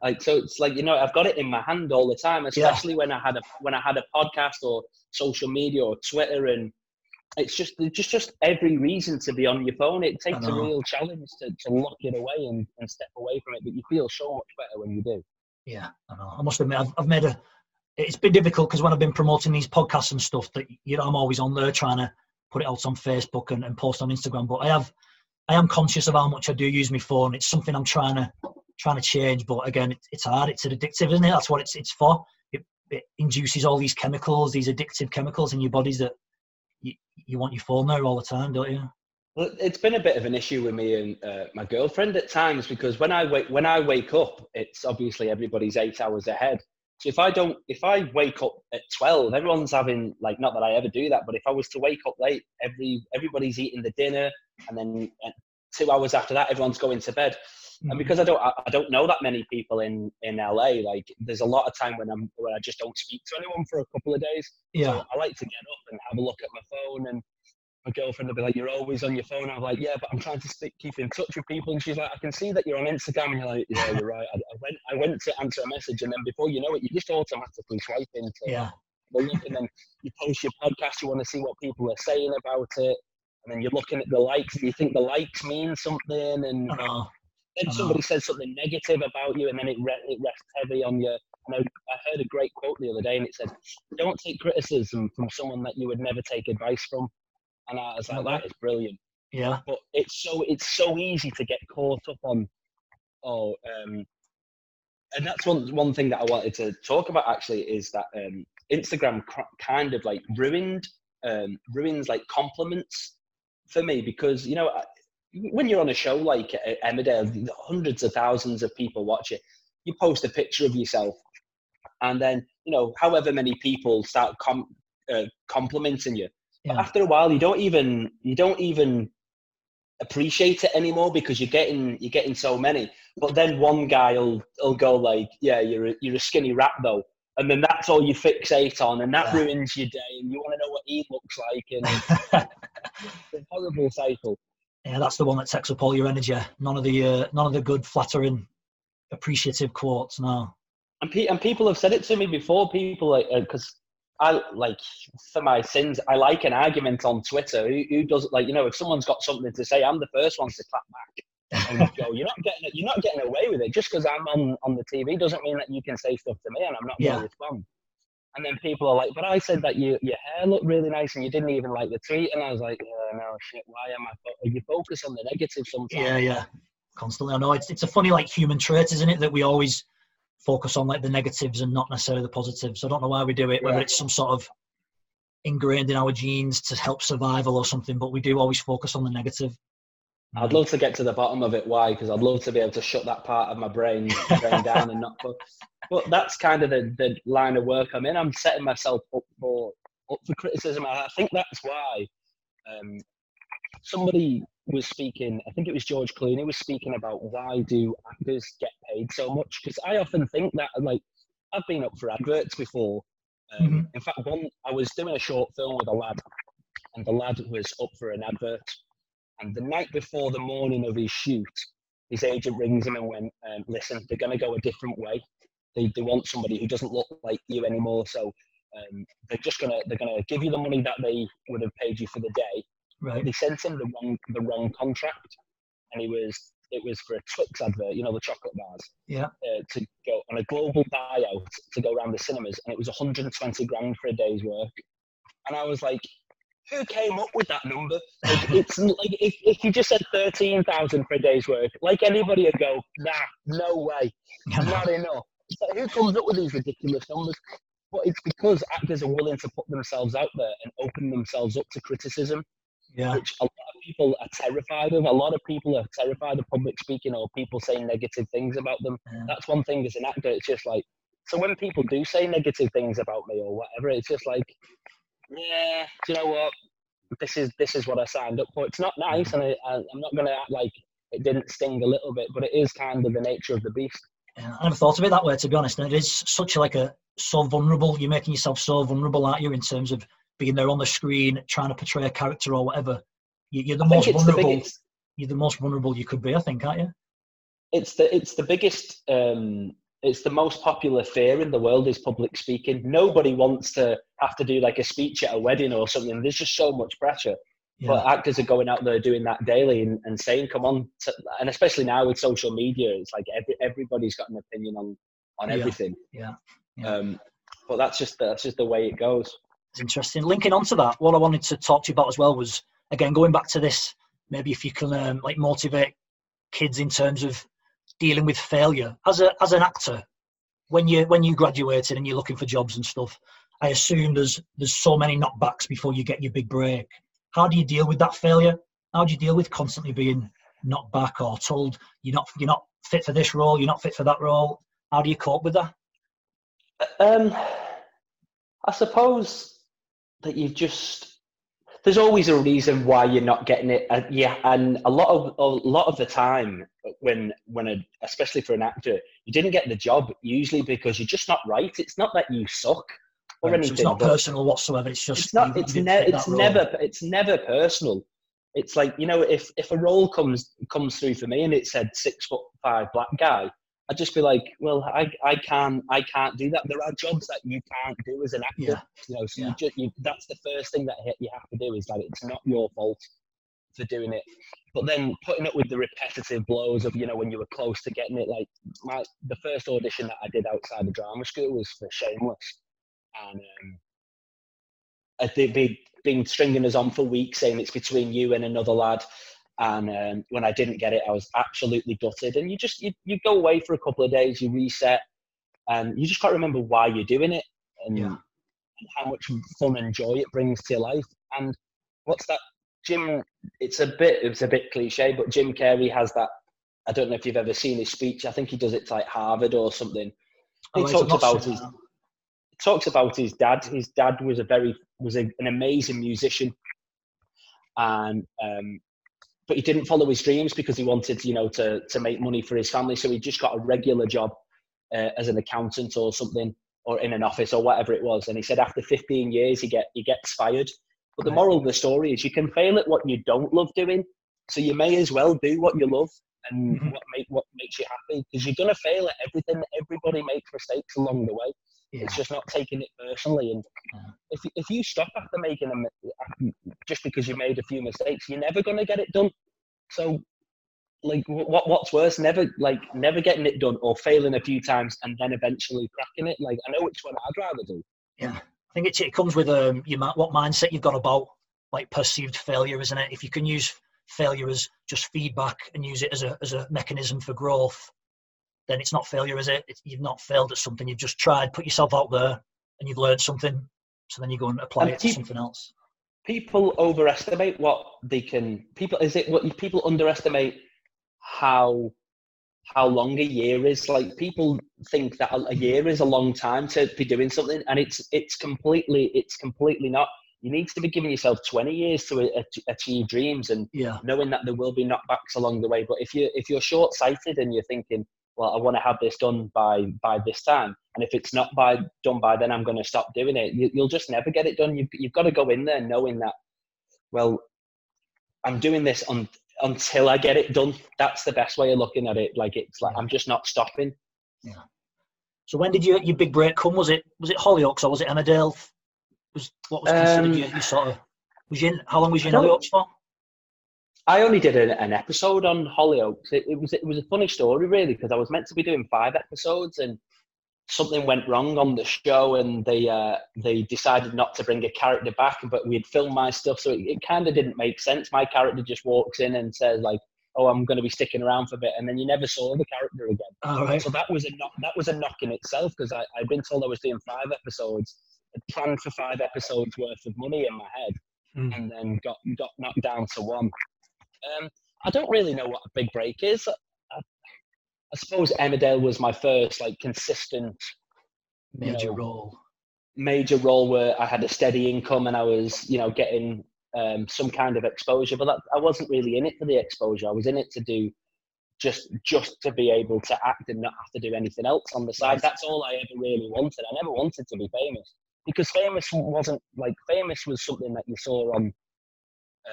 Like so, it's like you know I've got it in my hand all the time, especially yeah. when I had a when I had a podcast or social media or Twitter, and it's just just just every reason to be on your phone. It takes a real challenge to, to lock it away and, and step away from it, but you feel so much better when you do. Yeah, I know. I must admit, I've, I've made a. It's been difficult because when I've been promoting these podcasts and stuff, that you know I'm always on there trying to put it out on Facebook and, and post on Instagram. But I have, I am conscious of how much I do use my phone. It's something I'm trying to trying to change. But again, it, it's hard. It's addictive, isn't it? That's what it's it's for. It it induces all these chemicals, these addictive chemicals in your bodies that you, you want your phone there all the time, don't you? Well, it's been a bit of an issue with me and uh, my girlfriend at times because when I wake when I wake up, it's obviously everybody's eight hours ahead. So if I don't, if I wake up at twelve, everyone's having like not that I ever do that, but if I was to wake up late, every everybody's eating the dinner, and then two hours after that, everyone's going to bed. And mm-hmm. because I don't, I don't know that many people in in LA. Like, there's a lot of time when I'm when I just don't speak to anyone for a couple of days. Yeah, so I like to get up and have a look at my phone and my girlfriend will be like, "You're always on your phone." I'm like, "Yeah, but I'm trying to stick, keep in touch with people." And she's like, "I can see that you're on Instagram." And you're like, "Yeah, you're right." I, I went, I went to answer a message, and then before you know it, you just automatically swipe into yeah. the link, and then you post your podcast. You want to see what people are saying about it, and then you're looking at the likes, and you think the likes mean something, and then somebody says something negative about you, and then it, re- it rests heavy on you. And I, I heard a great quote the other day, and it said, "Don't take criticism from someone that you would never take advice from." And I was like, that is brilliant. Yeah. But it's so it's so easy to get caught up on, oh, um, and that's one one thing that I wanted to talk about actually is that um, Instagram cr- kind of like ruined um, ruins like compliments for me because you know when you're on a show like Emmerdale, hundreds of thousands of people watch it. You post a picture of yourself, and then you know however many people start com- uh, complimenting you yeah. after a while, you don't even you don't even appreciate it anymore because you're getting you're getting so many. But then one guy will will go like, "Yeah, you're a, you're a skinny rat though," and then that's all you fixate on, and that yeah. ruins your day. And you want to know what he looks like, and it's a horrible cycle. Yeah, that's the one that takes up all your energy. None of the uh, none of the good, flattering, appreciative quotes. No. And, pe- and people have said it to me before. People like because uh, I like for my sins. I like an argument on Twitter. Who, who does like you know if someone's got something to say, I'm the first one to clap back and go. You're not getting you're not getting away with it just because I'm on on the TV doesn't mean that you can say stuff to me and I'm not going to respond. And then people are like, but I said that you, your hair looked really nice and you didn't even like the tweet. And I was like, yeah, no, shit, why am I? Fo-? You focus on the negative sometimes. Yeah, yeah, constantly. I know it's, it's a funny, like, human trait, isn't it? That we always focus on like the negatives and not necessarily the positives. I don't know why we do it, whether yeah. it's some sort of ingrained in our genes to help survival or something, but we do always focus on the negative. I'd love to get to the bottom of it. Why? Because I'd love to be able to shut that part of my brain, brain down and not. But, but that's kind of the, the line of work I'm in. I'm setting myself up for up for criticism. I think that's why um, somebody was speaking, I think it was George Clooney was speaking about why do actors get paid so much? Because I often think that, like, I've been up for adverts before. Um, mm-hmm. In fact, one I was doing a short film with a lad, and the lad was up for an advert. And the night before the morning of his shoot, his agent rings him and went, um, "Listen, they're going to go a different way. They, they want somebody who doesn't look like you anymore. So um, they're just gonna they're gonna give you the money that they would have paid you for the day, Right. They sent him the wrong the wrong contract, and he was it was for a Twix advert, you know, the chocolate bars. Yeah. Uh, to go on a global buyout to go around the cinemas, and it was 120 grand for a day's work. And I was like, who came up with that number? Like, it's like if, if you just said 13,000 for a day's work, like anybody would go, nah, no way, not enough. Like, who comes up with these ridiculous numbers? But it's because actors are willing to put themselves out there and open themselves up to criticism yeah. which a lot of people are terrified of. A lot of people are terrified of public speaking or people saying negative things about them. Yeah. That's one thing as an actor. It's just like, so when people do say negative things about me or whatever, it's just like, yeah, do you know what? This is this is what I signed up for. It's not nice, mm-hmm. and I, I'm not going to act like it didn't sting a little bit, but it is kind of the nature of the beast. Yeah, I never thought of it that way, to be honest. And it is such like a so vulnerable. You're making yourself so vulnerable, aren't you, in terms of being there on the screen, trying to portray a character or whatever. You, are the I most vulnerable. The you're the most vulnerable you could be, I think, aren't you? It's the it's the biggest. Um, it's the most popular fear in the world is public speaking. Nobody wants to have to do like a speech at a wedding or something. There's just so much pressure. Yeah. But actors are going out there doing that daily and, and saying, "Come on!" And especially now with social media, it's like every, everybody's got an opinion on on everything. Yeah. yeah. Um, but that's just that's just the way it goes. It's interesting. Linking onto that, what I wanted to talk to you about as well was again going back to this. Maybe if you can um, like motivate kids in terms of dealing with failure as a as an actor, when you when you graduated and you're looking for jobs and stuff, I assume there's there's so many knockbacks before you get your big break. How do you deal with that failure? How do you deal with constantly being knocked back or told you're not you're not fit for this role, you're not fit for that role? How do you cope with that? Um, I suppose that you've just there's always a reason why you're not getting it. Uh, yeah, and a lot of a lot of the time when when a, especially for an actor, you didn't get the job usually because you're just not right. It's not that you suck or right, anything. So it's not personal whatsoever. It's just it's not. it's, ne- it's never. It's never personal. It's like you know, if if a role comes comes through for me and it said six foot five black guy, I'd just be like, well, I, I can't I can't do that. There are jobs that you can't do as an actor. Yeah. You know, so yeah. you just you, that's the first thing that you have to do is that it's not your fault for doing it. But then putting up with the repetitive blows of you know when you were close to getting it, like my the first audition that I did outside the drama school was for Shameless, and um, they'd be been stringing us on for weeks saying it's between you and another lad and um, when I didn't get it, I was absolutely gutted. And you just you, you go away for a couple of days, you reset, and you just can't remember why you're doing it and, yeah. and how much fun and joy it brings to your life. And what's that? Jim, it's a bit it's a bit cliche, but Jim Carrey has that. I don't know if you've ever seen his speech. I think he does it to like Harvard or something. He oh, talks about his talks about his dad. His dad was a very was a, an amazing musician, and um, but he didn't follow his dreams because he wanted, you know, to to make money for his family. So he just got a regular job uh, as an accountant or something, or in an office or whatever it was. And he said after 15 years, he get he gets fired. But the moral of the story is you can fail at what you don't love doing, so you may as well do what you love and mm-hmm. what make what makes you happy because you're gonna fail at everything. Everybody makes mistakes along the way. Yeah. It's just not taking it personally. And yeah. if if you stop after making them just because you made a few mistakes, you're never going to get it done. So, like, what what's worse? Never like never getting it done or failing a few times and then eventually cracking it. Like, I know which one I'd rather do. Yeah, I think it it comes with um your what mindset you've got about like perceived failure, isn't it? If you can use failure as just feedback and use it as a as a mechanism for growth then it's not failure, is it? It's, you've not failed at something. You've just tried, put yourself out there, and you've learned something. So then you go and apply and it to something else. People overestimate what they can. People is it what people underestimate how how long a year is. Like people think that a year is a long time to be doing something, and it's it's completely it's completely not. You need to be giving yourself 20 years to achieve dreams, and yeah. knowing that there will be knockbacks along the way. But if you if you're short sighted and you're thinking, well, I want to have this done by by this time, and if it's not by done by then, I'm going to stop doing it. You, will just never get it done. You've, you've got to go in there knowing that, well, I'm doing this on until I get it done. That's the best way of looking at it. Like it's like I'm just not stopping. Yeah. So when did your your big break come? Was it was it Hollyoaks or was it Emmerdale? Was what was considered um, your, your, sort of was you in, how long was you in Hollyoaks for? I only did an, an episode on Hollyoaks. It, it, was it was a funny story really because I was meant to be doing five episodes and something went wrong on the show and they uh, they decided not to bring a character back. But we had filmed my stuff, so it, it kind of didn't make sense. My character just walks in and says like, "Oh, I'm going to be sticking around for a bit," and then you never saw the character again. All right. So that was a knock. That was a knock in itself because I I'd been told I was doing five episodes, had planned for five episodes worth of money in my head, mm. and then got got knocked down to one. Um, I don't really know what a big break is. I, I suppose Emmerdale was my first like consistent major know, role. Major role where I had a steady income and I was, you know, getting um, some kind of exposure. But that, I wasn't really in it for the exposure. I was in it to do just just to be able to act and not have to do anything else on the side. That's all I ever really wanted. I never wanted to be famous because famous wasn't like famous was something that you saw on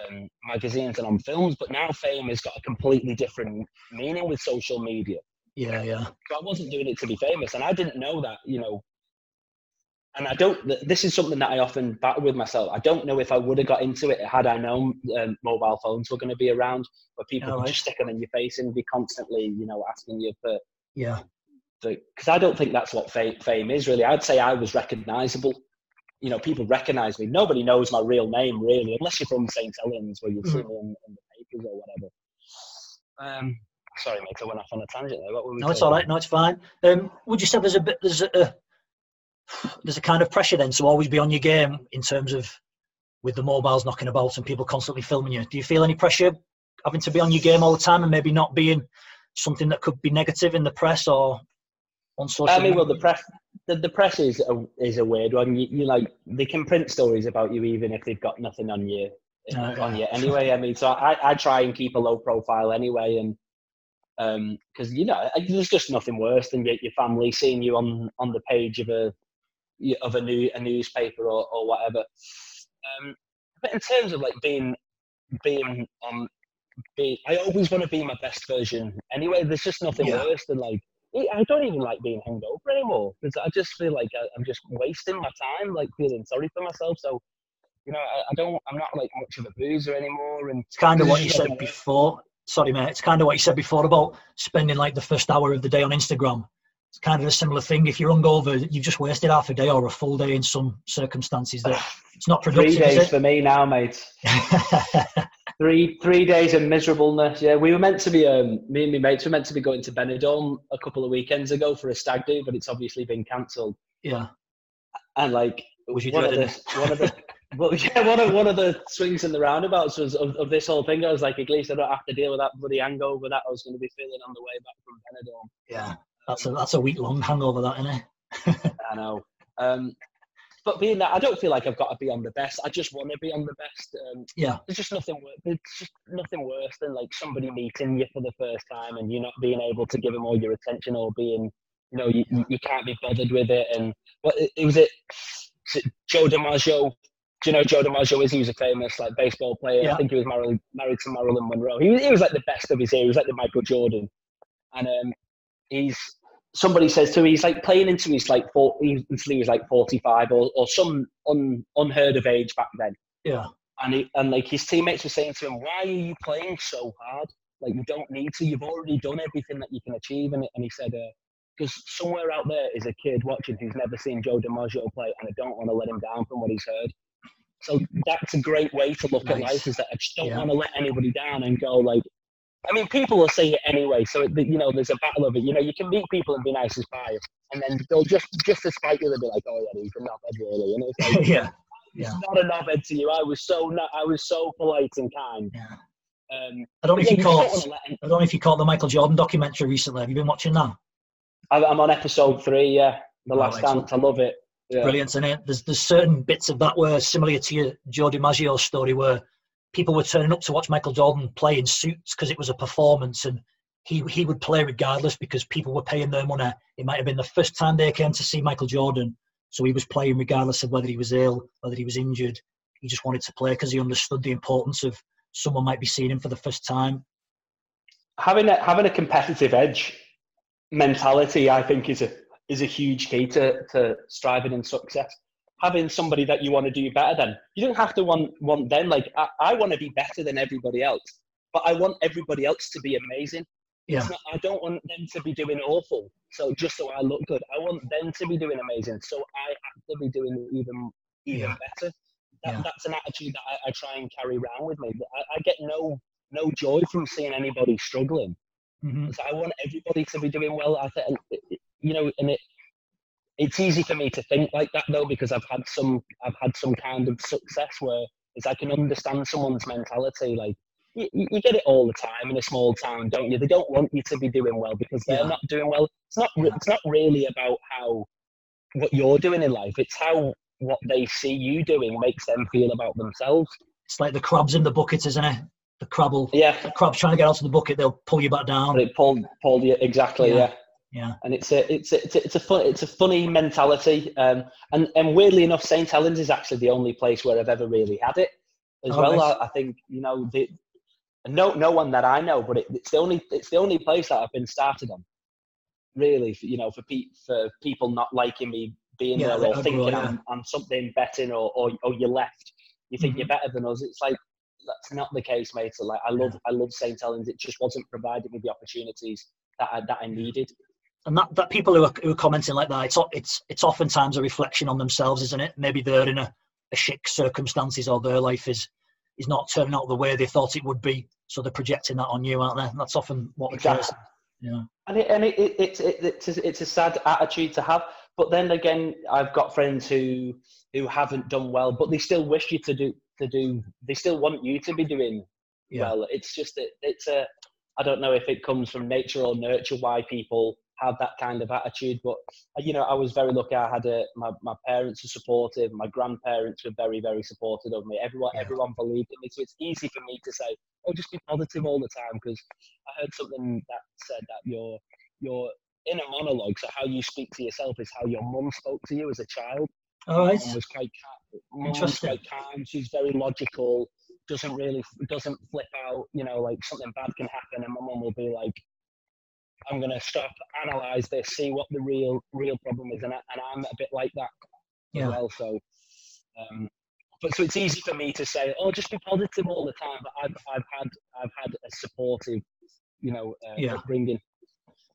um, magazines and on films, but now fame has got a completely different meaning with social media. Yeah, yeah. So I wasn't doing it to be famous, and I didn't know that, you know. And I don't. This is something that I often battle with myself. I don't know if I would have got into it had I known um, mobile phones were going to be around, where people oh, just stick them in your face and be constantly, you know, asking you for. Yeah. Because I don't think that's what fame, fame is really. I'd say I was recognizable you know, people recognize me. Nobody knows my real name really, unless you're from St. Helens where you've mm-hmm. seen me in, in, the papers or whatever. Um, sorry, mate, I went off on a tangent there. no, it's all right. No, it's fine. Um, would you say there's a bit there's a there's a kind of pressure then to always be on your game in terms of with the mobiles knocking about and people constantly filming you. Do you feel any pressure having to be on your game all the time and maybe not being something that could be negative in the press or on social? I mean, well, the press the, the press is a, is a weird one. You, you like they can print stories about you even if they've got nothing on you oh, on you anyway. I mean, so I, I try and keep a low profile anyway, and because um, you know there's just nothing worse than your, your family seeing you on on the page of a of a new a newspaper or, or whatever. Um, but in terms of like being being on, be I always want to be my best version. Anyway, there's just nothing yeah. worse than like I don't even like being hungover anymore because I just feel like I, am just wasting my time, like feeling sorry for myself. So, you know, I, I don't, I'm not like much of a boozer anymore. And it's kind of what you said before. Sorry, mate. It's kind of what you said before about spending like the first hour of the day on Instagram it's kind of a similar thing. If you're hungover, you've just wasted half a day or a full day in some circumstances that it's not productive. Three days for me now, mate. three three days of miserableness. Yeah, we were meant to be. Um, me and my mates were meant to be going to Benidorm a couple of weekends ago for a stag do, but it's obviously been cancelled. Yeah. And like one of, the, one of the well, yeah, one of one of the swings and the roundabouts was of, of, this whole thing. I was like, at least I don't have to deal with that bloody hangover that I was going to be feeling on the way back from Benidorm. Yeah. That's a that's a week long hangover, that isn't it? I know. Um, but being that, I don't feel like I've got to be on the best. I just want to be on the best. Um, yeah. There's just nothing. There's just nothing worse than like somebody meeting you for the first time and you not being able to give them all your attention or being, you know, you, you can't be bothered with it. And what it, it was it, it Joe DiMaggio. Do you know Joe DiMaggio is? He was a famous like baseball player. Yeah. I think he was married married to Marilyn Monroe. He, he was like the best of his era. He was like the Michael Jordan. And um, he's somebody says to him, he's like playing into his like four, he was like 45 or, or some un, unheard of age back then. Yeah. And he, and like his teammates were saying to him, why are you playing so hard? Like you don't need to, you've already done everything that you can achieve. And, and he said, because uh, somewhere out there is a kid watching who's never seen Joe DiMaggio play and I don't want to let him down from what he's heard. So that's a great way to look nice. at life is that I just don't yeah. want to let anybody down and go like, I mean, people will say it anyway. So you know, there's a battle of it. You know, you can meet people and be nice as pie, and then they'll just just to spite you, they'll be like, "Oh yeah, he's a knobhead, really." You know, like, yeah, yeah. It's not a knobhead to you. I was so not, I was so polite and kind. Yeah. Um, I don't know if you caught. I don't know if you caught the Michael Jordan documentary recently. Have you been watching that? I'm on episode three. Yeah, The oh, Last Dance. I love it. Yeah. Brilliant, isn't it? There's there's certain bits of that where similar to your Joe DiMaggio story where people were turning up to watch Michael Jordan play in suits because it was a performance and he he would play regardless because people were paying their money. It might have been the first time they came to see Michael Jordan, so he was playing regardless of whether he was ill, whether he was injured. He just wanted to play because he understood the importance of someone might be seeing him for the first time. Having a having a competitive edge mentality, I think, is a is a huge key to, to striving and success having somebody that you want to do better than. You don't have to want want them. Like I, I want to be better than everybody else, but I want everybody else to be amazing. Yeah. Not, I don't want them to be doing awful. So just so I look good, I want them to be doing amazing. So I have to be doing even even yeah. better. That, yeah. That's an attitude that I, I, try and carry around with me. I, I, get no no joy from seeing anybody struggling. Mm-hmm. So I want everybody to be doing well. I think, you know, and it it's easy for me to think like that though because I've had some I've had some kind of success where it's I can understand someone's mentality. Like you, you, get it all the time in a small town, don't you? They don't want you to be doing well because they're yeah. not doing well. It's not it's not really about how what you're doing in life. It's how what they see you doing makes them feel about themselves. It's like the crabs in the bucket, isn't it? The crabble. yeah. The crab's trying to get out of the bucket, they'll pull you back down. But it pulled, pulled you exactly, yeah. yeah. Yeah, and it's a it's a, it's a, it's a fun it's a funny mentality, um, and and weirdly enough, St Helens is actually the only place where I've ever really had it as oh, well. Nice. I, I, think you know the, no no one that I know, but it, it's the only it's the only place that I've been started on. Really, for, you know, for pe- for people not liking me being yeah, there or thinking yeah. I'm, I'm something better or, or or you're left, you think mm-hmm. you're better than us. It's like that's not the case, mate. So like I love yeah. I love St Helens. It just wasn't provided me the opportunities that I, that I needed and that, that people who are, who are commenting like that, it's it's it's oftentimes a reflection on themselves, isn't it? Maybe they're in a, a shit circumstances or their life is is not turning out the way they thought it would be. so they're projecting that on you, aren't they? And that's often what Exactly. occurs. Yeah. And it, and it, it, it's it, it's a, it's a sad attitude to have. But then again, I've got friends who who haven't done well, but they still wish you to do to do. They still want you to be doing Yeah. well. It's just that it's a. I don't know if it comes from nature or nurture why people have that kind of attitude. But uh, you know, I was very lucky. I had a my, my parents were supportive. My grandparents were very very supportive of me. Everyone Yeah. everyone believed in me. So it's easy for me to say, "Oh, just be positive all the time." Because I heard something that said that your your inner monologue, so how you speak to yourself, is how your mum spoke to you as a child. All right. Mum was quite calm. Interesting. quite calm. She's very logical. Doesn't really doesn't flip out. You know, like something bad can happen, and my mum will be like, "I'm gonna stop, analyze this, see what the real real problem is," and, I, and I'm a bit like that Yeah. as well. So, um, but so it's easy for me to say, "Oh, just be positive all the time." But I've I've had I've had a supportive, you know, uh, Yeah. upbringing.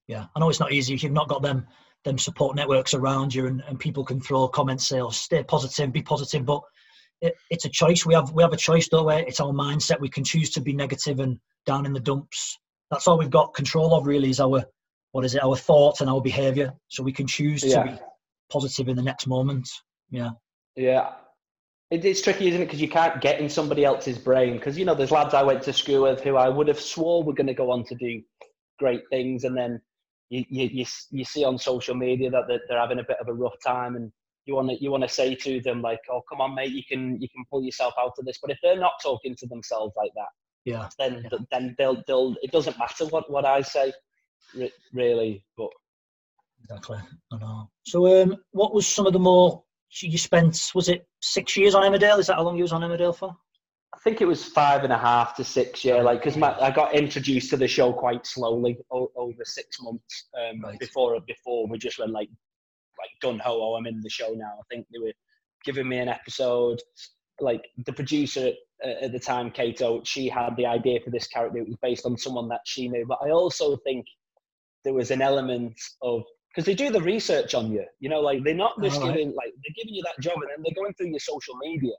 Yeah. I know it's not easy if you've not got them them support networks around you and, and people can throw comments, say, oh, stay positive, be positive. But it, it's a choice. We have we have a choice, don't we? It's our mindset. We can choose to be negative and down in the dumps. That's all we've got control of really is our what is it, our thoughts and our behaviour. So we can choose Yeah. to be positive in the next moment. Yeah. Yeah. It, it's tricky, isn't it? Because you can't get in somebody else's brain. Because, you know, there's lads I went to school with who I would have swore were going to go on to do great things. And then you, you, you, you see on social media that they're, they're having a bit of a rough time. And you want to you want to say to them, like, oh, come on, mate, you can you can pull yourself out of this. But if they're not talking to themselves like that, Yeah. then Yeah. then they'll, they'll it doesn't matter what, what I say, really. But Exactly. I know. So um what was some of the more you spent was it six years on Emmerdale? Is that how long you was on Emmerdale for? I think it was five and a half to six, yeah. Like, because I got introduced to the show quite slowly o- over six months um, Right. before before we just went like like gun ho, oh, I'm in the show now. I think they were giving me an episode. Like the producer at the time, Kato, she had the idea for this character. It was based on someone that she knew, but I also think there was an element of because they do the research on you. You know, like they're not just right. giving like they're giving you that job, and then they're going through your social media.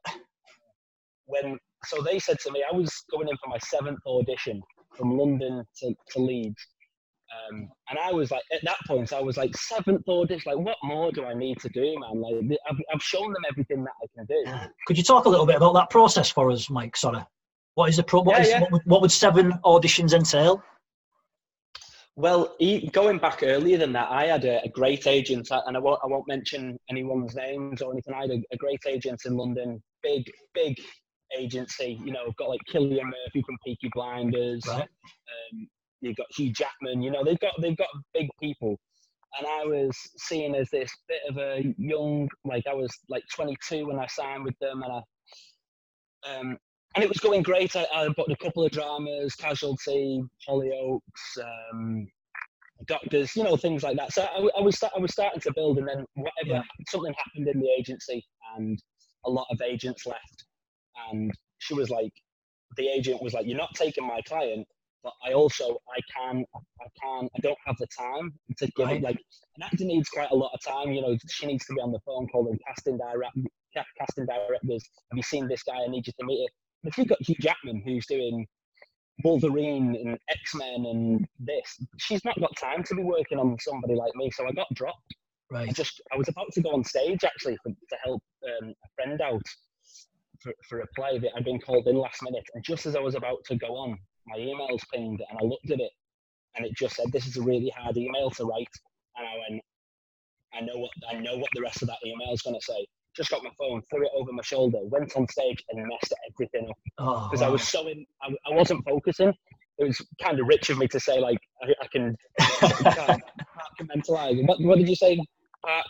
When so they said to me, I was going in for my seventh audition from London to, to Leeds. Um, and I was like, at that point, I was like, seventh audition, like, what more do I need to do, man? Like, I've, I've shown them everything that I can do. Could you talk a little bit about that process for us, Mike? Sorry. What is the pro? What, Yeah, is, yeah. what, would, what would seven auditions entail? Well, going back earlier than that, I had a, a great agent, and I won't, I won't mention anyone's names or anything. I had a, a great agent in London, big, big agency. You know, got like Cillian Murphy from Peaky Blinders. Right. Um, you've got Hugh Jackman. You know, they've got they've got big people. And I was seen as this bit of a young, like I was like 22 when I signed with them, and I, um, and it was going great. I, I booked a couple of dramas, Casualty, Hollyoaks, um, Doctors, you know, things like that. So I, I was I was starting to build, and then whatever Yeah. something happened in the agency, and a lot of agents left, and she was like, the agent was like, "You're not taking my client." But I also I can I can I don't have the time to give Right. it like an actor needs quite a lot of time. You know, she needs to be on the phone calling casting direct casting directors. Have you seen this guy? I need you to meet it. If you've got Hugh Jackman who's doing Wolverine and X Men and this, she's not got time to be working on somebody like me. So I got dropped. I Right. just I was about to go on stage actually for, to help um, a friend out for, for a play that I'd been called in last minute, and just as I was about to go on, my emails pinged, and I looked at it, and it just said, "This is a really hard email to write," and I went, "I know what I know what the rest of that email is going to say." Just got my phone, threw it over my shoulder, went on stage, and messed everything up Oh, because I was so in, I, I wasn't focusing. It was kind of rich of me to say like I, I can compartmentalize. What, what did you say? Uh,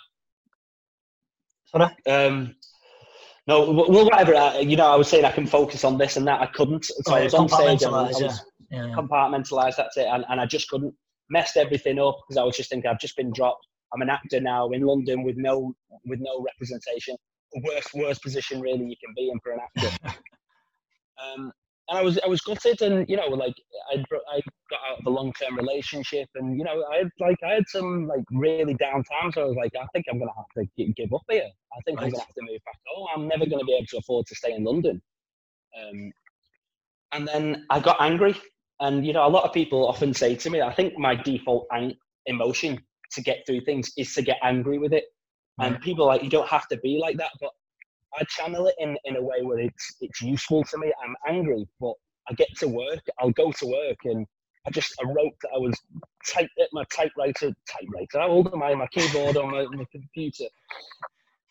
Sorry? um, no, well, whatever. Uh, you know, I was saying I can focus on this and that. I couldn't. So I Oh, was on stage and I was yeah. Yeah. compartmentalized. That's it, and, and I just couldn't messed everything up because I was just thinking I've just been dropped. I'm an actor now in London with no with no representation. Worst worst position really you can be in for an actor. um, and I was I was gutted, and you know, like I I got out of a long term relationship, and you know, I had like I had some like really down times. So I was like, I think I'm gonna have to gi- give up here. I think I'm gonna have to move back home. I'm never gonna be able to afford to stay in London. Um, And then I got angry. And, you know, a lot of people often say to me, I think my default ang- emotion to get through things is to get angry with it. And people like, you don't have to be like that. But I channel it in, in a way where it's, it's useful to me. I'm angry, but I get to work. I'll go to work and I just I wrote that I was type at my typewriter, typewriter. How old am I? My keyboard on my, my computer,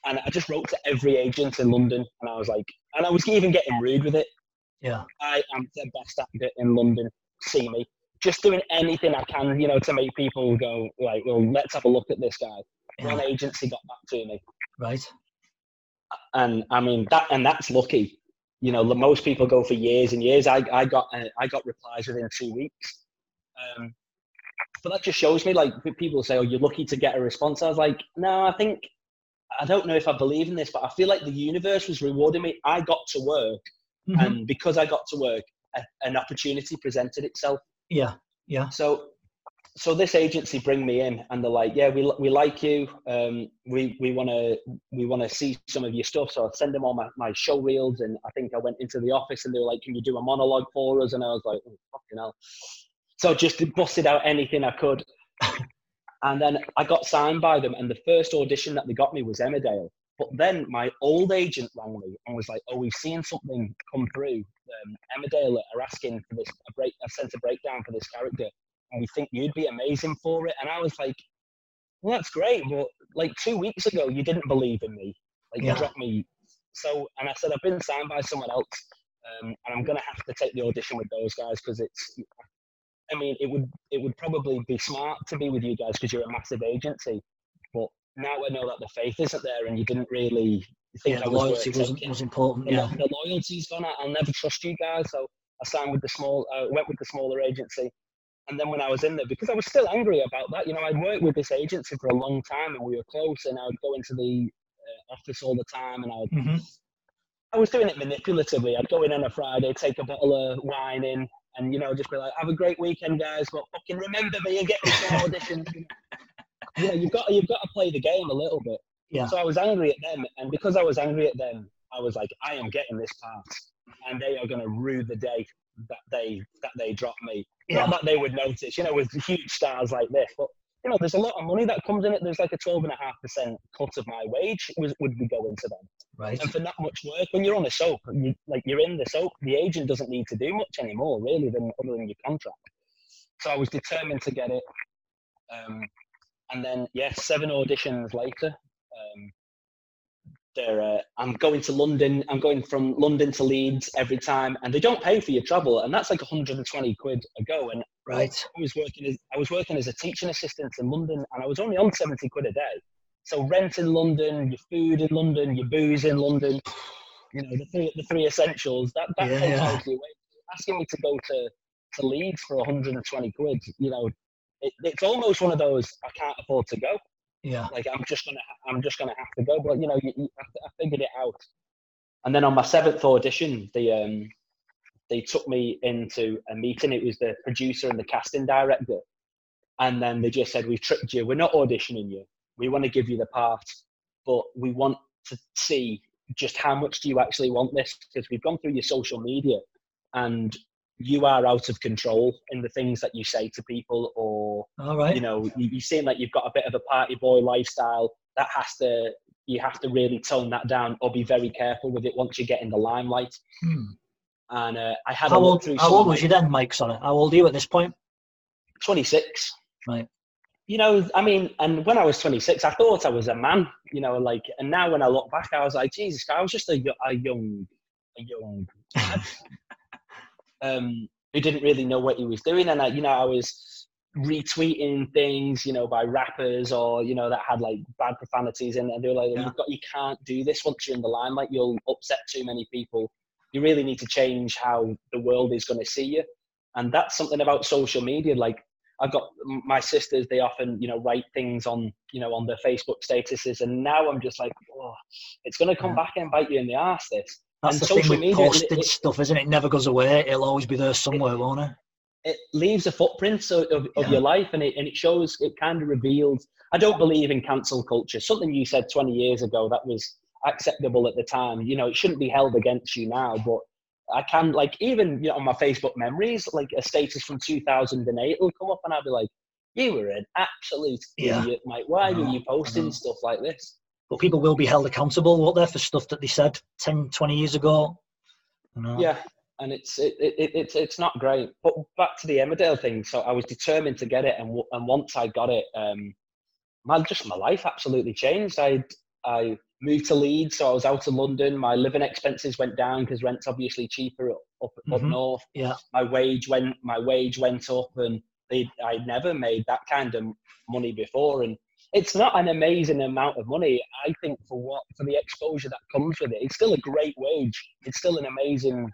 and I just wrote to every agent in London, and I was like, and I was even getting rude with it. Yeah, I am the best actor in London. See me, just doing anything I can, you know, to make people go like, well, let's have a look at this guy. yeah. One agency got back to me, right. And I mean that, and that's lucky. You know, the- most people go for years and years. I, I got uh, I got replies within two weeks. Um, but that just shows me, like, people say, "Oh, you're lucky to get a response." I was like, "No, I think I don't know if I believe in this, but I feel like the universe was rewarding me. I got to work, Mhm. and because I got to work, a, an opportunity presented itself. Yeah, yeah, So, so this agency bring me in, and they're like, "Yeah, we we like you. Um, we we want to we want to see some of your stuff." So I send them all my, my show reels, and I think I went into the office, and they were like, "Can you do a monologue for us?" And I was like, oh, "Fucking hell!" So I just busted out anything I could, and then I got signed by them. And the first audition that they got me was Emmerdale. But then my old agent rang me and was like, "Oh, we've seen something come through. Um, Emmerdale are asking for this a break. A breakdown for this character." And we think you'd be amazing for it. And I was like, well, that's great. But like two weeks ago, you didn't believe in me. Like Yeah. you dropped me. So, and I said, I've been signed by someone else. Um, and I'm going to have to take the audition with those guys because it's, I mean, it would, it would probably be smart to be with you guys because you're a massive agency. But now I know that the faith isn't there and you didn't really think yeah. I The was loyalty worth wasn't was important. the, Yeah, the loyalty's gone. I- I'll never trust you guys. So I signed with the small, uh, went with the smaller agency. And then when I was in there, because I was still angry about that, you know, I'd worked with this agency for a long time and we were close and I would go into the uh, office all the time and I would, hmm I was doing it manipulatively. I'd go in on a Friday, take a bottle of wine in and, you know, just be like, have a great weekend, guys, but fucking remember me and get me some auditions. you know, you've got, you've got to play the game a little bit. yeah, So I was angry at them, and because I was angry at them, I was like, I am getting this part, and they are going to rue the day that they that they drop me. yeah. Not that they would notice, you know, with huge stars like this, but you know, there's a lot of money that comes in it. There's like a twelve and a half percent cut of my wage was, would be going to them, Right. and for that much work. When you're on a soap, you, like you're in the soap, the agent doesn't need to do much anymore, really, than other than your contract. So I was determined to get it. Um, and then, yes, seven auditions later, um, they're, uh, I'm going to London. I'm going from London to Leeds every time, and they don't pay for your travel, and that's like 120 quid a go. And Right. I was working as I was working as a teaching assistant in London, and I was only on 70 quid a day. So rent in London, your food in London, your booze in London, you know the three the three essentials. That that Yeah, takes yeah. out your. Asking me to go to to Leeds for 120 quid, you know, it, it's almost one of those I can't afford to go Yeah. like I'm just gonna I'm just gonna have to go. But you know, you, you, I, figured it out. And then on my seventh audition, they um they took me into a meeting. It was the producer and the casting director, and then they just said, "We've tricked you. We're not auditioning you. We want to give you the part, but we want to see just how much do you actually want this because we've gone through your social media and." You are out of control in the things that you say to people, or All right. you know you, you seem like you've got a bit of a party boy lifestyle that has to you have to really tone that down or be very careful with it once you get in the limelight Hmm. and uh, i had How old? through How old was you then, Mike? Sorry. How old are you at this point? 26 Right. you know i mean and when i was 26 i thought i was a man you know like and now when i look back i was like jesus i was just a, a young a young um who didn't really know what he was doing and I, you know i was retweeting things you know by rappers or you know that had like bad profanities in it and they were like Yeah. you've got you can't do this once you're in the limelight you'll upset too many people you really need to change how the world is going to see you and that's something about social media like I've got my sisters. They often, you know, write things on, you know, on their Facebook statuses, and now I'm just like, oh, it's going to come Yeah. back and bite you in the ass. This That's And the social thing with media, posted it- stuff, isn't it? It never goes away. It'll always be there somewhere, won't it? it leaves a footprint of, of, of your life, and it and it shows. It kind of reveals. I don't believe in cancel culture. Something you said 20 years ago that was acceptable at the time. You know, it shouldn't be held against you now, but I can like even you know on my Facebook memories, like a status from 2008 will come up, and I'll be like, "You were an absolute Yeah. idiot, mate. Why were you posting stuff like this?" But people will be held accountable, won't they, for stuff that they said 10, 20 years ago? You know? Yeah, and it's it, it, it, it's it's not great. But back to the Emmerdale thing. So I was determined to get it, and w- and once I got it, um, my just my life absolutely changed. I I moved to Leeds, so I was out of London. My living expenses went down because rent's obviously cheaper up up, up Mhm. north. Yeah. My wage went my wage went up, and they I never made that kind of money before, and. It's not an amazing amount of money. I think for what for the exposure that comes with it, it's still a great wage. It's still an amazing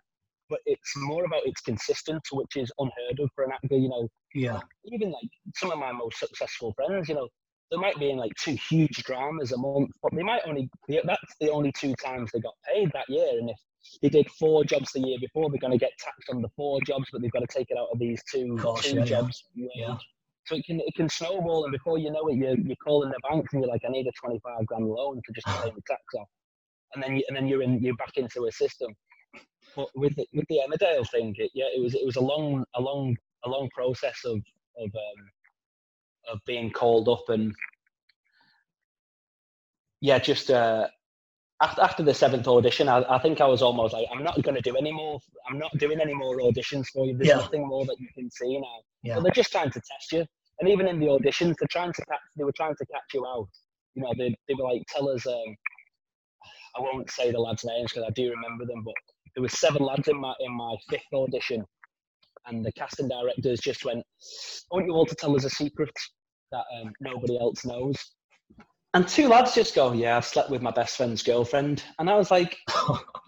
but it's more about its consistency, which is unheard of for an actor. You know, Yeah. even like some of my most successful friends, you know, they might be in like two huge dramas a month, but they might only that's the only two times they got paid that year. And if they did four jobs the year before, they're going to get taxed on the four jobs, but they've got to take it out of these two course, two yeah. jobs. Yeah. So it can it can snowball, and before you know it, you're you're calling the bank and you're like, I need a twenty five grand loan to just pay the tax off, and then you, and then you're in you're back into a system. But with the, with the Emmerdale thing, it, yeah, it was it was a long a long a long process of of um, of being called up and yeah, just uh, after after the seventh audition, I, I think I was almost like, I'm not going to do any more. I'm not doing any more auditions for you. There's Yeah. nothing more that you can see now. Yeah. So they're just trying to test you. And even in the auditions, they're trying to catch, they were trying to catch you out. You know, they, they were like, tell us, um, I won't say the lads' names because I do remember them, but there were seven lads in my in my fifth audition, and the casting directors just went, I want you all to tell us a secret that um, nobody else knows. And two lads just go, yeah, I've slept with my best friend's girlfriend, and I was like,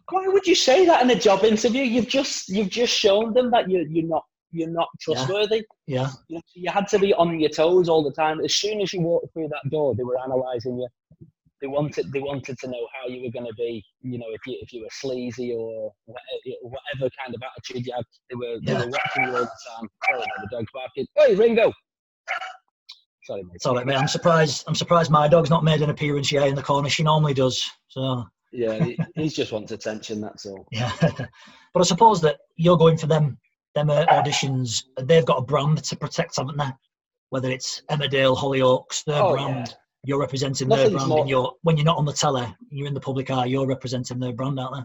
why would you say that in a job interview? You've just you've just shown them that you're you're not you're not trustworthy. yeah. You, know, you had to be on your toes all the time. As soon as you walked through that door, they were analysing you. They wanted they wanted to know how you were going to be. You know, if you if you were sleazy or whatever kind of attitude you had, they were they Yeah. were watching you all the time. Sorry, the dog's barking. Hey, Ringo. Sorry, mate. Right, mate. I'm surprised. I'm surprised my dog's not made an appearance yet in the corner. She normally does. So Yeah, he, he just wants attention. That's all. yeah. but I suppose that you're going for them. Them auditions. They've got a brand to protect, haven't they? Whether it's Emmerdale, Hollyoaks, their Oh, brand. yeah. You're representing their brand. more- And you're when you're not on the telly, you're in the public eye. You're representing their brand, aren't they?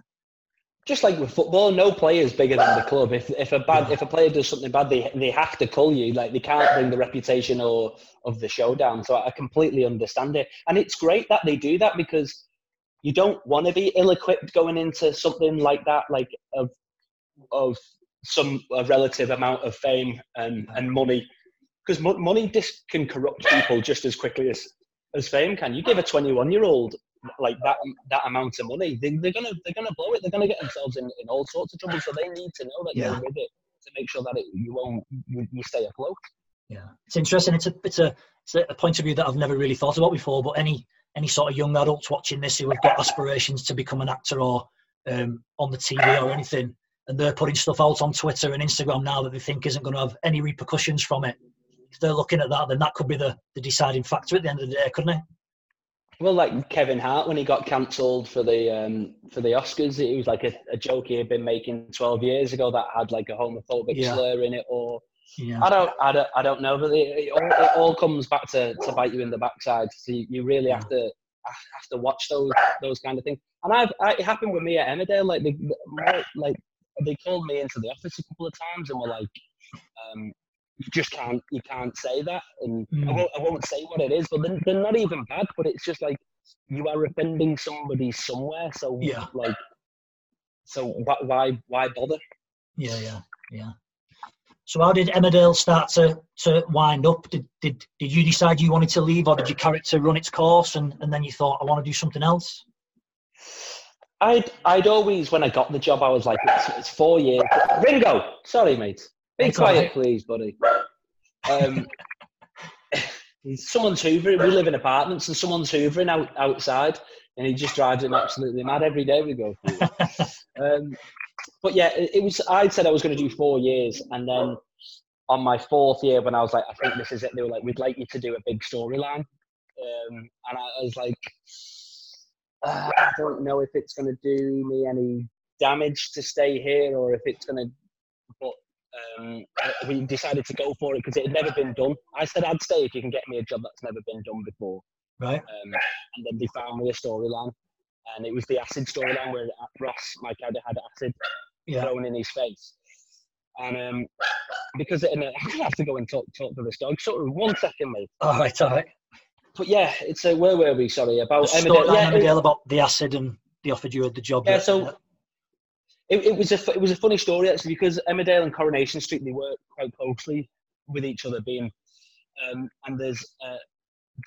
just like with football, no player is bigger than the club. If if a bad Yeah. if a player does something bad, they they have to call you. Like they can't bring the reputation or of the show down. So I completely understand it, and it's great that they do that because you don't want to be ill-equipped going into something like that, like of of some a relative amount of fame and and money, because mo- money just can corrupt people just as quickly as as fame can. You give a 21 year old like that that amount of money, they, they're gonna they're gonna blow it. They're gonna get themselves in, in all sorts of trouble. So they need to know that Yeah. you're with it to make sure that it, you won't you, you stay afloat. Yeah, it's interesting. It's a it's a it's a point of view that I've never really thought about before. But any any sort of young adults watching this who have got aspirations to become an actor or um, on the TV or anything, and they're putting stuff out on Twitter and Instagram now that they think isn't going to have any repercussions from it. If they're looking at that, then that could be the, the deciding factor at the end of the day, couldn't it? Well, like Kevin Hart when he got cancelled for the um, for the Oscars, it was like a, a joke he had been making 12 years ago that had like a homophobic Yeah. slur in it, or Yeah, I don't, I don't, I don't know, but it, it, all, it all comes back to, to bite you in the backside. So you, you really have to have to watch those those kind of things. And I've I, it happened with me at Emmerdale. Like the, like they called me into the office a couple of times and were like, um, "You just can't you can't say that." And I, Mm. won't, I won't say what it is, but they're, they're not even bad. But it's just like you are offending somebody somewhere. So Yeah. like, so why why why bother? yeah, yeah, yeah. So how did Emmerdale start to, to wind up? Did, did did you decide you wanted to leave, or did your character run its course, and, and then you thought I want to do something else? I'd I'd always when I got the job I was like it's, it's four years. Ringo, sorry mate, be It's quiet alright. please, buddy. Um, someone's hoovering. We live in apartments and someone's hoovering out outside, and he just drives him absolutely mad every day we go through. um, but yeah, it, it was. I said I was going to do four years, and then on my fourth year, when I was like, I think this is it. They were like, we'd like you to do a big storyline, um, and I was like, uh, I don't know if it's going to do me any damage to stay here or if it's going to. But um, we decided to go for it because it had never been done. I said I'd stay if you can get me a job that's never been done before. Right. Um, and then they found me a storyline, and it was the acid storyline where Ross, my character, had acid Yeah. thrown in his face. And um, because it, and gonna have to go and talk talk to this dog. Sort of one second, mate. All right. All right. But yeah, it's a where were we? Sorry about storyline, Emmerdale. Yeah, it- about the acid and they offered you had the job. Yeah, so- it, it was a it was a funny story actually because Emmerdale and Coronation Street they work quite closely with each other, being um, and there's uh,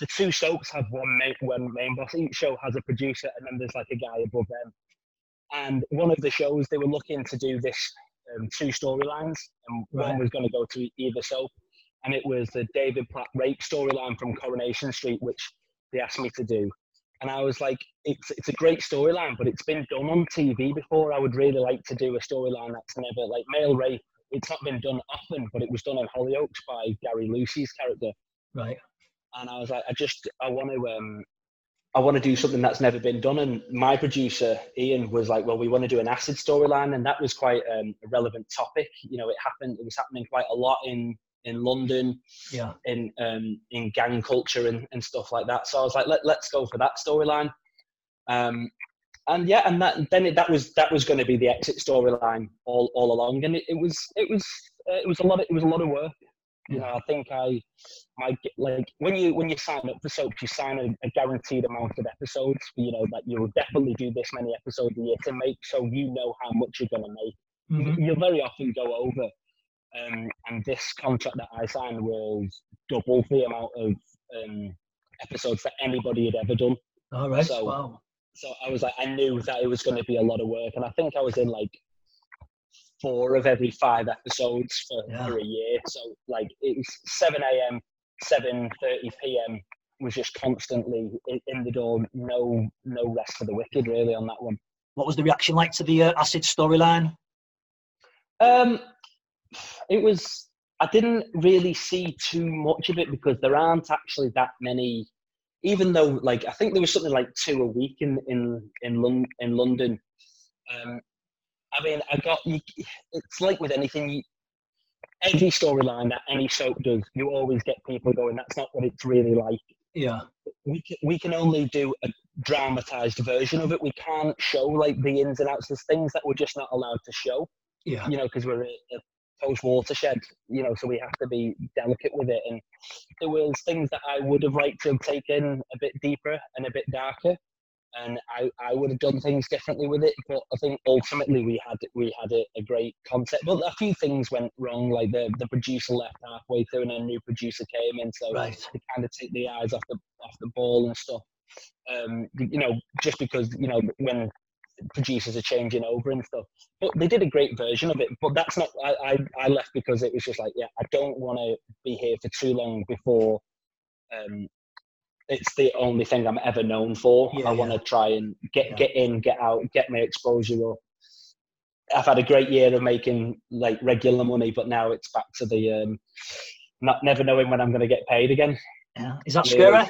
the two soaps have one main one main boss. Each show has a producer, and then there's like a guy above them. And one of the shows they were looking to do this um, two storylines, and Right. one was going to go to either soap, and it was the David Platt rape storyline from Coronation Street, which they asked me to do. And I was like, it's it's a great storyline, but it's been done on TV before. I would really like to do a storyline that's never like male rape. It's not been done often, but it was done on Hollyoaks by Gary Lucy's character. Right. And I was like, I just I want to um I want to do something that's never been done. And my producer Ian was like, well, we want to do an acid storyline, and that was quite um, a relevant topic. You know, it happened. It was happening quite a lot in in London Yeah. in um, in gang culture and, and stuff like that. So I was like, Let, let's go for that storyline. Um, and yeah, and that then it, that was that was going to be the exit storyline all, all along, and it, it was it was uh, it was a lot of, it was a lot of work. You know, I think I my like when you when you sign up for soaps, you sign a, a guaranteed amount of episodes. You know that you'll definitely do this many episodes a year to make, so you know how much you're going to make Mhm. you'll very often go over. Um, and this contract that I signed was double the amount of um, episodes that anybody had ever done. All right. So- wow. So I was like, I knew that it was going to be a lot of work, and I think I was in like four of every five episodes for, Yeah. for a year. So like it was seven a.m., seven thirty p.m. was just constantly in, in the door. No, no rest for the wicked really on that one. What was the reaction like to the uh, acid storyline? Um, it was. I didn't really see too much of it because there aren't actually that many. Even though, like, I think there was something like two a week in in in, Lon- in London. Um, I mean, I got. You, it's like with anything. You, every storyline that any soap does, you always get people going. That's not what it's really like Yeah. we can, we can only do a dramatized version of it. We can't show like the ins and outs. There's things that we're just not allowed to show, Yeah. you know, because we're a, a post watershed, you know, so we have to be delicate with it. And there was things that I would have liked to have taken a bit deeper and a bit darker. And I, I would have done things differently with it, but I think ultimately we had we had a, a great concept. But a few things went wrong, like the, the producer left halfway through, and a new producer came in, so Right. to kind of take the eyes off the off the ball and stuff. Um, you know, just because you know when producers are changing over and stuff. But they did a great version of it. But that's not. I I, I left because it was just like, yeah, I don't want to be here for too long before. Um, it's the only thing I'm ever known for. Yeah, I want to yeah. try and get Yeah. get in, get out, get my exposure up. I've had a great year of making like regular money, but now it's back to the um, not never knowing when I'm going to get paid again. Yeah. Is that scary?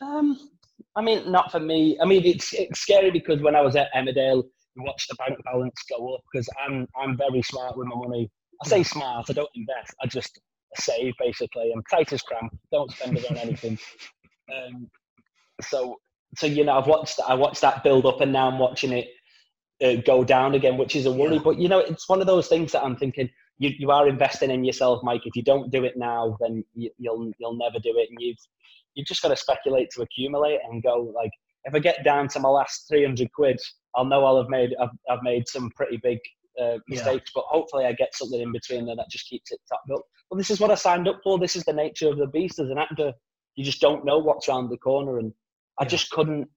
Um, I mean, not for me. I mean, it's it's scary because when I was at Emmerdale, you watch the bank balance go up because I'm I'm very smart with my money. I say smart. I don't invest. I just save basically. I'm tight as cramp. Don't spend it on anything. Um, so so you know, I've watched I watched that build up, and now I'm watching it uh, go down again, which is a worry. Yeah. But you know, it's one of those things that I'm thinking. You, you are investing in yourself, Mike. If you don't do it now, then you, you'll you'll never do it. And you've you've just got to speculate to accumulate and go like if I get down to my last 300 quid I'll know I'll have made I've, I've made some pretty big uh, mistakes but hopefully I get something in between there that just keeps it topped up. Well this is what I signed up for. This is the nature of the beast. As an actor you just don't know what's around the corner and I Yeah. just couldn't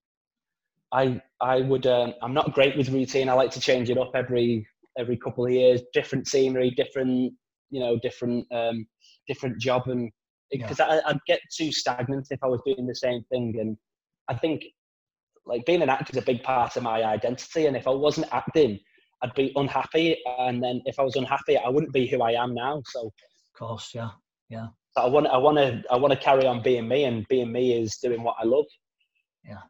I I would um, I'm not great with routine. I like to change it up every every couple of years. Different scenery different you know different um, different job and Yeah. Because I I'd get too stagnant if I was doing the same thing. And I think like being an actor is a big part of my identity. And if I wasn't acting, I'd be unhappy. And then if I was unhappy, I wouldn't be who I am now. So, Of course. Yeah. so I want I want to I want to carry on being me, and being me is doing what I love. Yeah.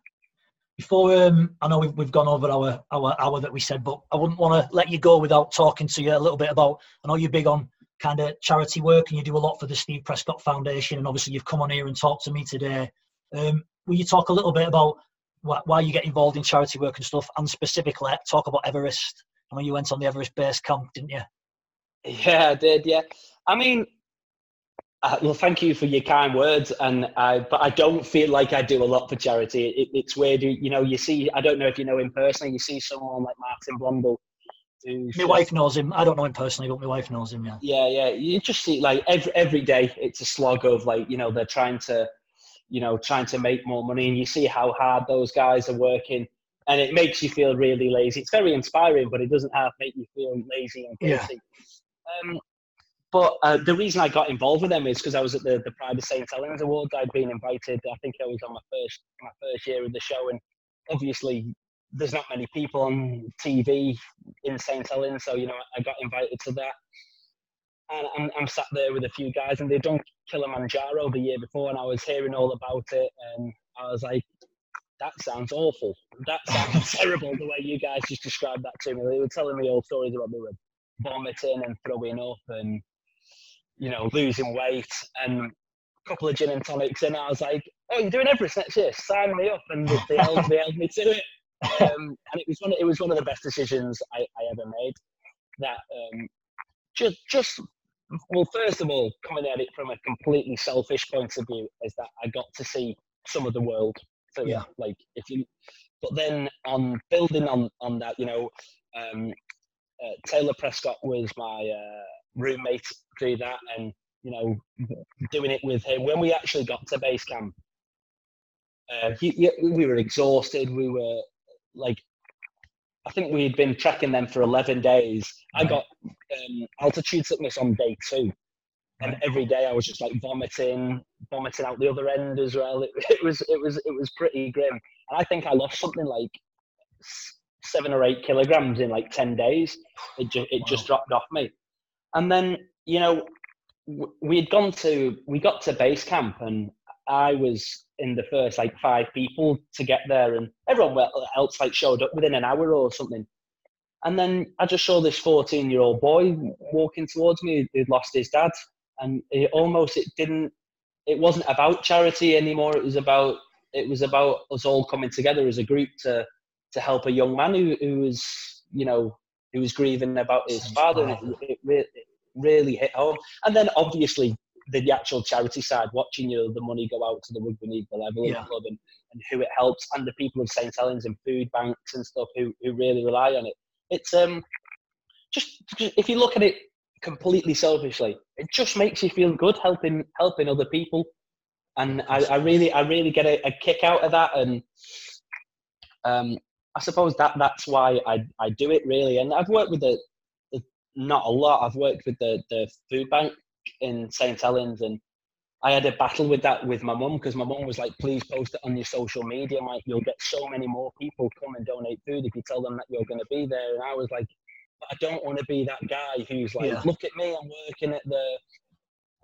Before um, I know we've, we've gone over our, our hour that we said, but I wouldn't want to let you go without talking to you a little bit about. I know you're big on kind of charity work and you do a lot for the Steve Prescott Foundation, and obviously you've come on here and talked to me today. Um, will you talk a little bit about why you get involved in charity work and stuff, and specifically talk about Everest? I know you went on the Everest base camp, didn't you? Yeah, I did. Yeah, I mean, uh, well, thank you for your kind words, and I, but I don't feel like I do a lot for charity. It, it's weird, you know. You see, I don't know if you know him personally. You see someone like Martin Blundell. My wife knows him. I don't know him personally, but my wife knows him. Yeah. Yeah, yeah. You just see like every every day, it's a slog of like you know they're trying to, you know, trying to make more money, and you see how hard those guys are working, and it makes you feel really lazy. It's very inspiring, but it doesn't have make you feel lazy and guilty. Yeah. Um, but uh, the reason I got involved with them is because I was at the, the Pride of St. Helens Awards. I'd been invited. I think I was on my first my first year of the show, and obviously there's not many people on TV in St. Helens, so you know I got invited to that. And I'm, I'm sat there with a few guys, and they'd done Kilimanjaro the year before, and I was hearing all about it, and I was like, "That sounds awful. That sounds terrible." The way you guys just described that to me, they were telling me all stories about they were vomiting and throwing up and you know, losing weight and a couple of gin and tonics and I was like, oh, you're doing Everest next year, sign me up. And they held, they held me to it. Um, and it was one of, it was one of the best decisions I, I ever made. That um, just just well, first of all, coming at it from a completely selfish point of view is that I got to see some of the world. So, yeah. Like if you, but then on building on on that, you know, um, uh, Taylor Prescott was my uh, roommate through that and you know doing it with him when we actually got to base camp uh, he, he, we were exhausted we were like i think we had been tracking them for 11 days. I got um, altitude sickness on day two. And every day i was just like vomiting vomiting out the other end as well. It, it was it was it was pretty grim. And i think i lost something like seven or eight kilograms in like 10 days. It, ju- it wow. just dropped off me. And then, you know, we had gone to, we got to base camp and I was in the first like five people to get there and everyone else like showed up within an hour or something. And then I just saw this 14 year old boy walking towards me who'd lost his dad. And it almost, it didn't, it wasn't about charity anymore. It was about, it was about us all coming together as a group to, to help a young man who, who was, you know, who was grieving about his father. It, it, it, really hit home. And then obviously the actual charity side, watching you know, the money go out to the rugby league, the level yeah. club, and, and who it helps, and the people of St Helens and food banks and stuff who, who really rely on it. It's um just if you look at it completely selfishly, it just makes you feel good helping helping other people, and I, I really I really get a, a kick out of that, and um I suppose that that's why I, I do it really. And I've worked with the, the not a lot. I've worked with the the food bank in St Helens, and I had a battle with that with my mum because my mum was like, "Please post it on your social media, Mike. You'll get so many more people come and donate food if you tell them that you're going to be there." And I was like, "I don't want to be that guy who's like, yeah. look at me, I'm working at the."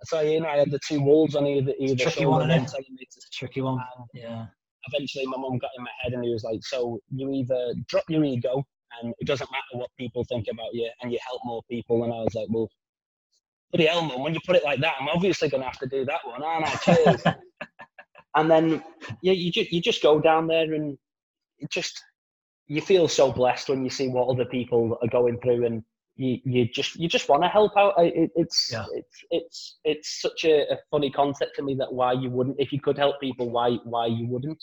So you know, I had the two wolves on either either tricky shoulder, one, and telling me to, tricky one. yeah eventually my mum got in my head and he was like, so you either drop your ego and it doesn't matter what people think about you and you help more people. And I was like, well, bloody hell, mum, when you put it like that, I'm obviously going to have to do that one, aren't I? Cheers. and then yeah, you, ju- you just go down there and it just, you feel so blessed when you see what other people are going through and you, you just you just want to help out. It, it's, yeah. it's it's it's such a, a, funny concept to me that why you wouldn't if you could help people why why you wouldn't.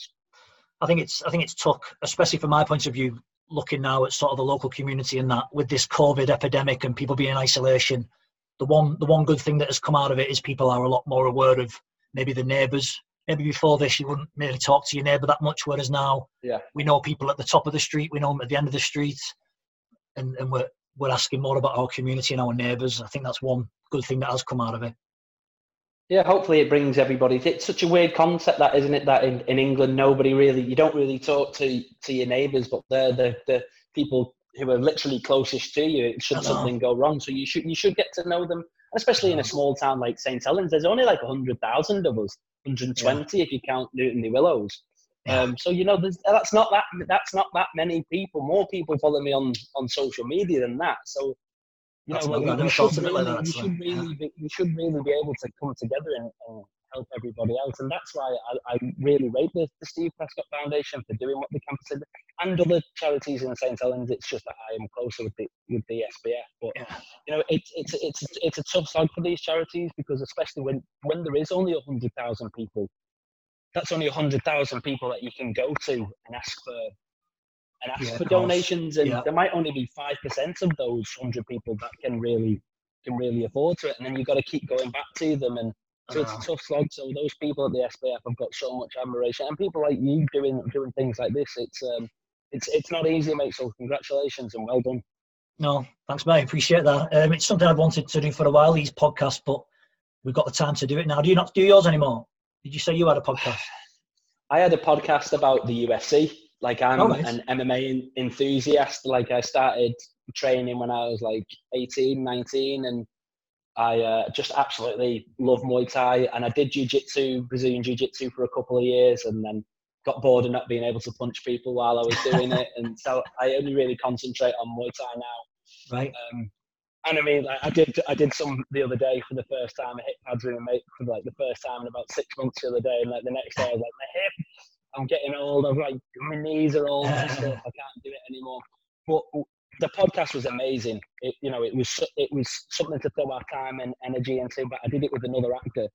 I think it's I think it's took especially from my point of view looking now at sort of the local community and that with this COVID epidemic and people being in isolation. The one the one good thing that has come out of it is people are a lot more aware of maybe the neighbours. Maybe before this you wouldn't really talk to your neighbour that much, whereas now yeah. we know people at the top of the street, we know them at the end of the street, and, and we're we're asking more about our community and our neighbours. I think that's one good thing that has come out of it. Yeah, hopefully it brings everybody. It's such a weird concept, that isn't it? That in, in England, nobody really, you don't really talk to to your neighbours, but they're the the people who are literally closest to you. Should something go wrong, so you should you should get to know them. Especially in a small town like St Helens, there's only like hundred thousand of us, 120 yeah. if you count Newton-le-Willows. Um, so you know, that's not that that's not that many people. More people follow me on on social media than that. So you That's know, we, should thought of it really, we should really, be, we should really be able to come together and, and help everybody else. And that's why I, I really rate the, the Steve Prescott Foundation for doing what they can for and other charities in St Helens. It's just that I am closer with the with the SPF, but Yeah. you know, it's it's it's it's a tough slog for these charities because especially when when there is only hundred thousand people, that's only hundred thousand people that you can go to and ask for and ask Yeah, for donations, and Yeah. there might only be five percent of those hundred people that can really can really afford to it, and then you've got to keep going back to them, and so it's a tough slog. So those people at the SPF have got so much admiration, and people like you doing doing things like this, it's um, it's it's not easy, mate. So congratulations and well done. no, thanks, mate. Appreciate that. Um, it's something I've wanted to do for a while. These podcasts, but we've got the time to do it now. Do you not do yours anymore? Did you say you had a podcast? I had a podcast about the UFC. Like I'm Oh, nice. an MMA enthusiast. Like I started training when I was like 18, 19 and I uh, just absolutely love Muay Thai. And I did Jiu-Jitsu, Brazilian Jiu-Jitsu for a couple of years and then got bored of not being able to punch people while I was doing it. And so I only really concentrate on Muay Thai now. Right. Um, and I mean, like, I did I did some the other day for the first time. I hit pads with a mate for like the first time in about six months the other day, and like the next day I was like, my hip, I'm getting old. I'm like, my knees are all messed up. I can't do it anymore. But the podcast was amazing. It, you know, it was it was something to throw our time and energy into. But I did it with another actor,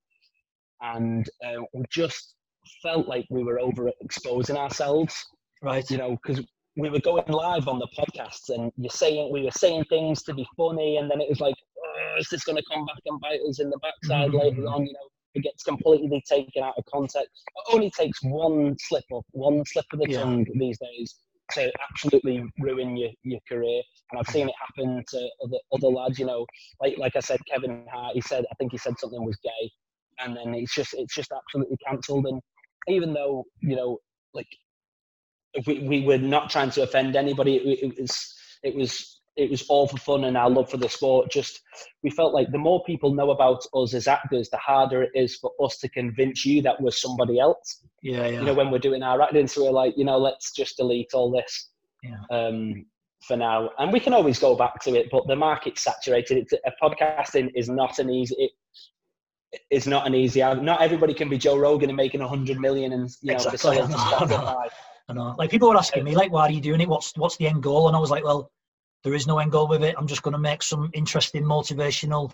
and uh, we just felt like we were overexposing ourselves Right. you know, because we were going live on the podcasts and you're saying we were saying things to be funny, and then it was like, oh, is this going to come back and bite us in the backside Mhm. later on? You know, it gets completely taken out of context. It only takes one slip up, one slip of the Yeah. tongue these days to absolutely ruin your, your career. And I've seen it happen to other other lads. You know, like like I said, Kevin Hart. He said I think he said something was gay, and then it's just it's just absolutely cancelled. And even though you know, like we, we were not trying to offend anybody. It, it was it was it was all for fun and our love for the sport. Just we felt like the more people know about us as actors, the harder it is for us to convince you that we're somebody else. Yeah. Yeah. You know, when we're doing our acting, so we're like, you know, let's just delete all this Yeah. um, for now, and we can always go back to it. But the market's saturated. It's, a podcasting is not an easy. It, is not an easy. Not everybody can be Joe Rogan and making a hundred million and you know Exactly. I know, I know. Spotify. I know. Like people were asking me, like, why are you doing it? What's what's the end goal? And I was like, well, there is no end goal with it. I'm just going to make some interesting, motivational,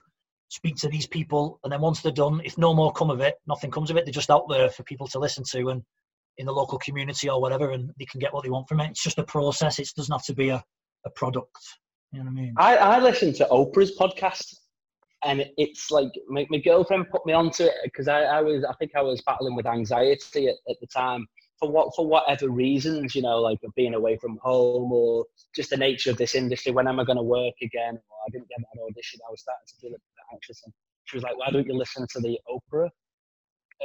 speak to these people, and then once they're done, if no more come of it, nothing comes of it. They're just out there for people to listen to, and in the local community or whatever, and they can get what they want from it. It's just a process. It doesn't have to be a, a product. You know what I mean? I, I listen to Oprah's podcast, and it's like my, my girlfriend put me onto it because I, I was I think I was battling with anxiety at, at the time for what for whatever reasons, you know, like being away from home or just the nature of this industry. When am I going to work again? Or I didn't get that audition. I was starting to feel a bit anxious, and she was like, "Why don't you listen to the Oprah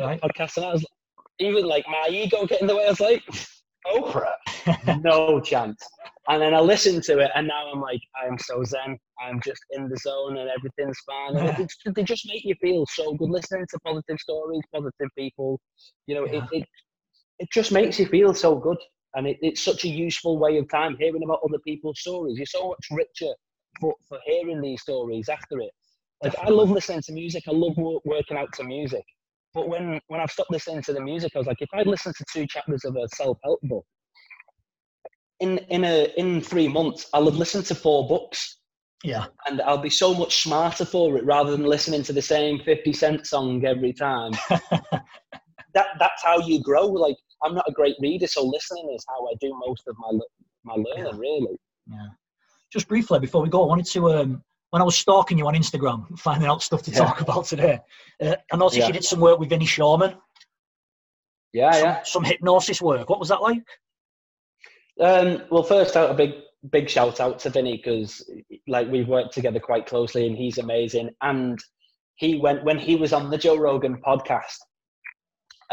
uh, Right. podcast?" And I was even like my ego getting the way. I was like, "Oprah." no chance. And then I listened to it, and now I'm like, I'm so zen. I'm just in the zone, and everything's fine. And it's, they just make you feel so good listening to positive stories, positive people. You know, Yeah. it, it it just makes you feel so good, and it, it's such a useful way of time hearing about other people's stories. You're so much richer for, for hearing these stories after it. Like I love listening to music. I love working out to music. But when when I've stopped listening to the music, I was like, if I'd listened to two chapters of a self help book, in in a in three months, I'll have listened to four books, Yeah. and I'll be so much smarter for it rather than listening to the same Fifty Cent song every time. that that's how you grow. Like I'm not a great reader, so listening is how I do most of my my learning. Really, Yeah. Just briefly before we go, I wanted to um, when I was stalking you on Instagram, finding out stuff to Yeah. talk about today. Uh, I noticed Yeah. you did some work with Vinny Shoreman, yeah, some, yeah. some hypnosis work. What was that like? Um, well, first out a big big shout out to Vinny because like we've worked together quite closely, and he's amazing. And he went when he was on the Joe Rogan podcast.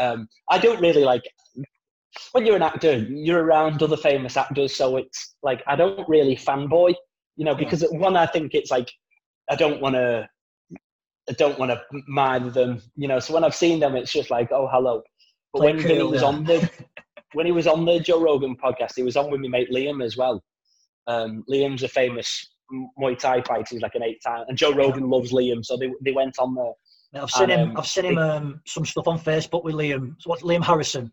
Um, I don't really like when you're an actor, you're around other famous actors, so it's like I don't really fanboy, you know, because one, I think it's like I don't want to, I don't want to mind them, you know. So when I've seen them, it's just like, oh, hello. But Play when Vinny cool, was on the when he was on the Joe Rogan podcast, he was on with my mate Liam as well. Um, Liam's a famous Muay Thai fighter. He's like an eight time, and Joe Rogan loves Liam, so they they went on there. I've seen and, him. Um, I've seen him um, some stuff on Facebook with Liam. So what Liam Harrison,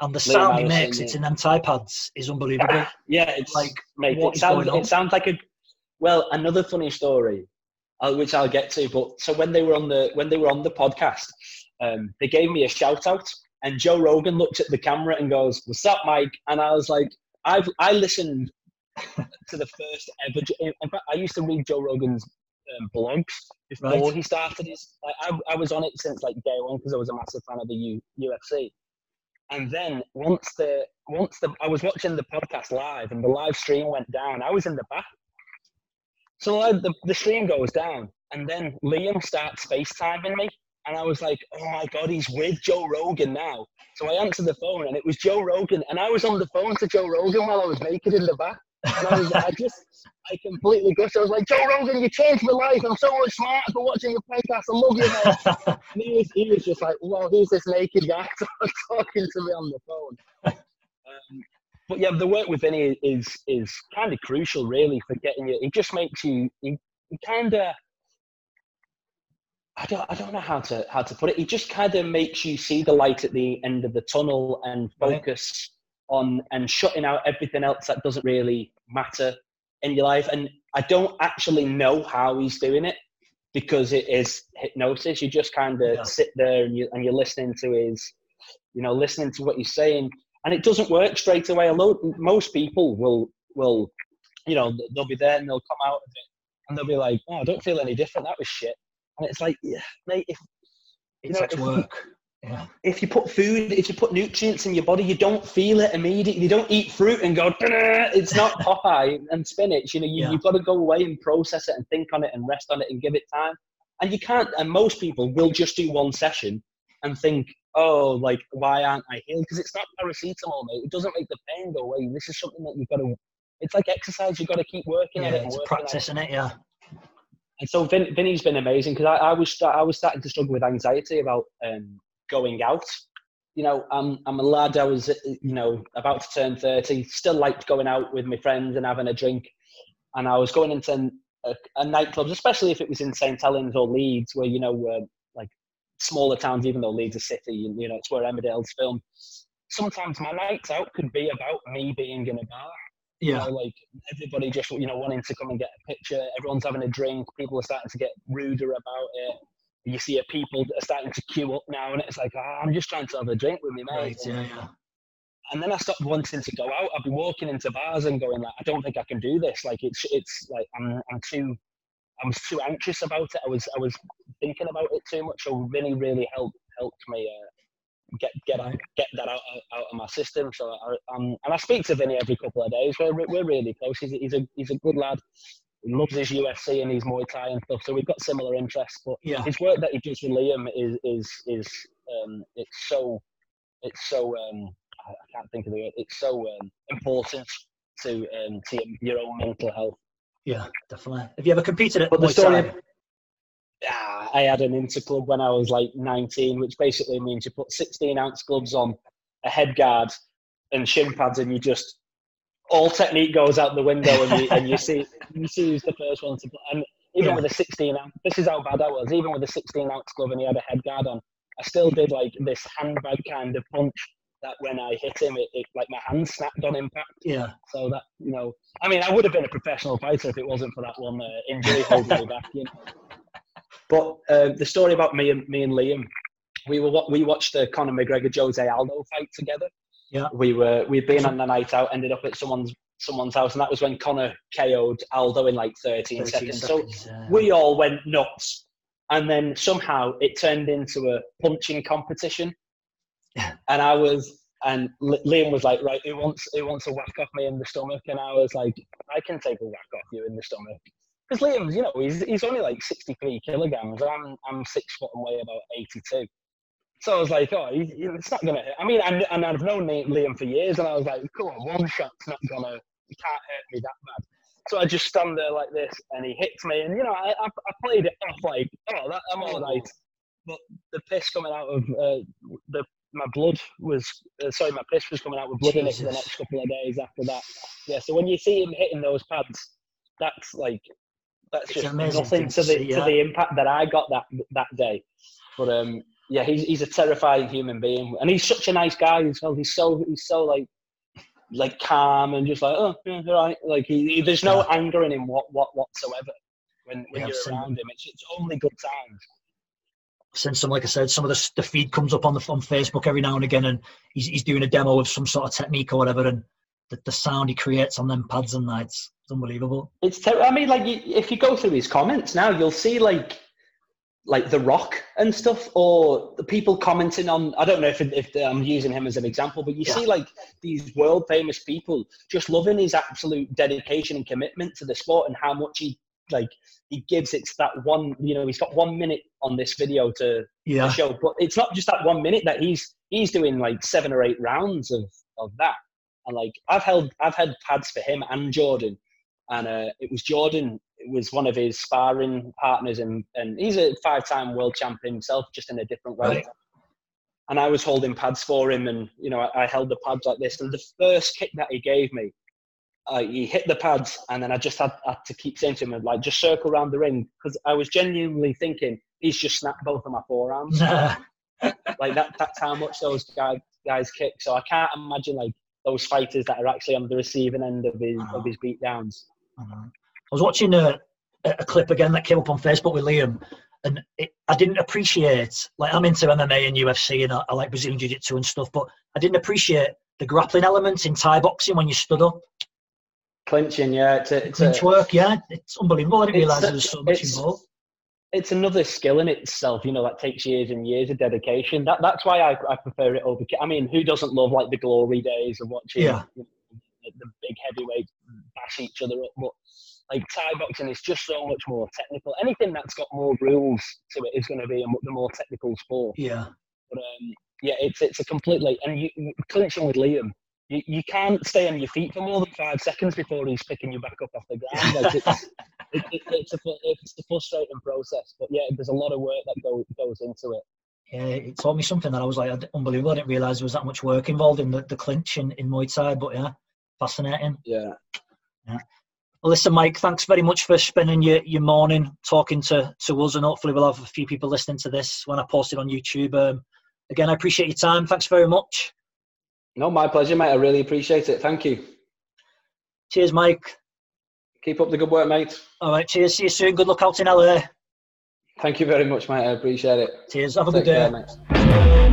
and the Liam sound Harrison, he makes yeah. it's in them pads is unbelievable. yeah, it's like mate, it sounds it sounds like a well another funny story, uh, which I'll get to. But so when they were on the when they were on the podcast, um, they gave me a shout out, and Joe Rogan looked at the camera and goes, "What's up, Mike?" And I was like, "I've I listened to the first ever. In fact, I used to read Joe Rogan's um, blogs before right. he started his. I, I, was on it since like day one because I was a massive fan of the U, UFC. And then once the once the I was watching the podcast live and the live stream went down, I was in the back. So I, the the stream goes down, and then Liam starts FaceTiming me, and I was like, "Oh my god, he's with Joe Rogan now." So I answered the phone, and it was Joe Rogan, and I was on the phone to Joe Rogan while I was naked in the back. And I I just, I completely gushed. I was like, Joe Rogan, you changed my life. I'm so much smarter for watching your podcast. I love you, man. and he was, he was just like, well, who's this naked guy talking to me on the phone? Um, but yeah, the work with Vinny is is kind of crucial, really, for getting you. It just makes you, he kind of, I don't, I don't know how to how to put it. It just kind of makes you see the light at the end of the tunnel and focus on and shutting out everything else that doesn't really matter in your life. And I don't actually know how he's doing it because it is hypnosis. You just kind of yeah. sit there and you and you're listening to his, you know, listening to what he's saying, and it doesn't work straight away. Although most people will will, you know, they'll be there and they'll come out of it and they'll be like, "Oh, I don't feel any different. That was shit." And it's like, yeah, mate, if you know, takes work. Yeah. If you put food, if you put nutrients in your body, you don't feel it immediately. You don't eat fruit and go, it's not Popeye and spinach. You know, you, yeah. you've got to go away and process it and think on it and rest on it and give it time. And you can't, and most people will just do one session and think, oh, like, why aren't I healed? Because it's not paracetamol, mate. It doesn't make the pain go away. This is something that you've got to, it's like exercise. You've got to keep working yeah, at it. It's practicing it, yeah. And so Vin, Vinny's been amazing because I, I was I was starting to struggle with anxiety about um, going out. You know, I'm I'm a lad. I was you know about to turn thirty. Still liked going out with my friends and having a drink. And I was going into a, a nightclubs, especially if it was in St Helens or Leeds, where you know uh, like smaller towns. Even though Leeds is a city, you know it's where Emmerdale's filmed. Sometimes my nights out could be about me being in a bar. Yeah. You know, like everybody just you know wanting to come and get a picture. Everyone's having a drink. People are starting to get ruder about it you see people are starting to queue up now, and it's like, oh, I'm just trying to have a drink with me mate. Right, yeah, yeah. And then I stopped wanting to go out. I'd be walking into bars and going like, I don't think I can do this. Like it's it's like I'm I'm too I was too anxious about it. I was I was thinking about it too much. So really really helped helped me uh, get get out, get that out, out of my system. So I, um, and I speak to Vinny every couple of days. We're we're really close. He's, he's a he's a good lad loves his UFC and his Muay Thai and stuff. So we've got similar interests. But yeah. his work that he does with Liam is is is um, it's so it's so um, I can't think of the word. It's so um, important to um, to your own mental health. Yeah, definitely. Have you ever competed at but Muay Thai? Yeah, I had an interclub when I was like 19, which basically means you put 16 ounce gloves on, a head guard, and shin pads, and you just all technique goes out the window, and you, and you see you see who's the first one to. And even yeah. with a 16 ounce, this is how bad I was. Even with a 16 ounce glove and he had a head guard on, I still did like this handbag kind of punch that when I hit him, it, it, like my hand snapped on impact. Yeah. So that you know, I mean, I would have been a professional fighter if it wasn't for that one uh, injury holding me back. You know? But uh, the story about me and me and Liam, we were what we watched the Conor McGregor Jose Aldo fight together. Yeah. We were we'd been on the night out, ended up at someone's someone's house, and that was when Conor KO'd Aldo in like 13, 13 seconds. seconds. So yeah. we all went nuts, and then somehow it turned into a punching competition, and I was. And Liam was like, "Right, who wants who wants a whack off me in the stomach?" And I was like, "I can take a whack off you in the stomach." Because Liam's, you know, he's, he's only like 63 kilograms. I'm I'm six foot and weigh about 82. So I was like, oh, it's not gonna. Hit. I mean, and, and I've known Liam for years, and I was like, come on, one shot's not gonna, it can't hurt me that bad. So I just stand there like this, and he hits me, and you know, I, I, I played it off like, oh, that, I'm all right. But the piss coming out of uh, the my blood was uh, sorry, my piss was coming out with blood Jesus. in it for the next couple of days after that. Yeah, so when you see him hitting those pads, that's like that's it's just nothing to the to the impact that I got that that day. But um, yeah, he's he's a terrifying human being, and he's such a nice guy as well. He's so he's so like like calm and just like oh yeah, all right. Like he, he there's no yeah. anger in him what what whatsoever when when yeah, you're around him. It's it's only good times. Since some, like I said, some of the, the feed comes up on the on Facebook every now and again, and he's he's doing a demo of some sort of technique or whatever, and the, the sound he creates on them pads and nights, it's unbelievable. It's ter- I mean, like if you go through his comments now, you'll see like like The Rock and stuff, or the people commenting on. I don't know if, if I'm using him as an example, but you yeah. see like these world famous people just loving his absolute dedication and commitment to the sport and how much he like he gives. It's that one, you know, he's got one minute on this video to, yeah. to show, but it's not just that one minute that he's he's doing like seven or eight rounds of of that. And like I've held I've had pads for him and Jordan, and uh, it was Jordan was one of his sparring partners, and, and he's a five time world champion himself, just in a different way. Right. And I was holding pads for him, and you know, I, I, held the pads like this. And the first kick that he gave me, uh, he hit the pads, and then I just had, had to keep saying to him, like, just circle around the ring, because I was genuinely thinking he's just snapped both of my forearms. like that, that's how much those guys guys kick. So I can't imagine like those fighters that are actually on the receiving end of his of his beatdowns. I was watching a, a clip again that came up on Facebook with Liam, and it, I didn't appreciate like I'm into MMA and UFC and I, I like Brazilian Jiu Jitsu and stuff, but I didn't appreciate the grappling elements in Thai boxing when you stood up. Clinching, yeah, it's a, it's clinch a, work, yeah, it's unbelievable. I didn't realise there was so much involved. It's another skill in itself, you know, that takes years and years of dedication. That that's why I, I prefer it over. I mean, who doesn't love like the glory days of watching yeah. you know, the big heavyweights bash each other up? But like Thai boxing is just so much more technical. Anything that's got more rules to it is going to be a, the more technical sport. Yeah. But um, yeah, it's it's a completely and you, clinching with Liam. You, you can't stay on your feet for more than five seconds before he's picking you back up off the ground. Like it's, it, it, it's, a, it's a frustrating process, but yeah, there's a lot of work that go, goes into it. Yeah, it taught me something that I was like unbelievable. I didn't realise there was that much work involved in the, the clinch in, in Muay Thai, but yeah, fascinating. Yeah. Yeah. Well, listen, Mike, thanks very much for spending your, your morning talking to, to us, and hopefully we'll have a few people listening to this when I post it on YouTube. Um, again, I appreciate your time. Thanks very much. No, my pleasure, mate. I really appreciate it. Thank you. Cheers, Mike. Keep up the good work, mate. All right, cheers. See you soon. Good luck out in LA. Thank you very much, mate. I appreciate it. Cheers. Have a Take good day. Care,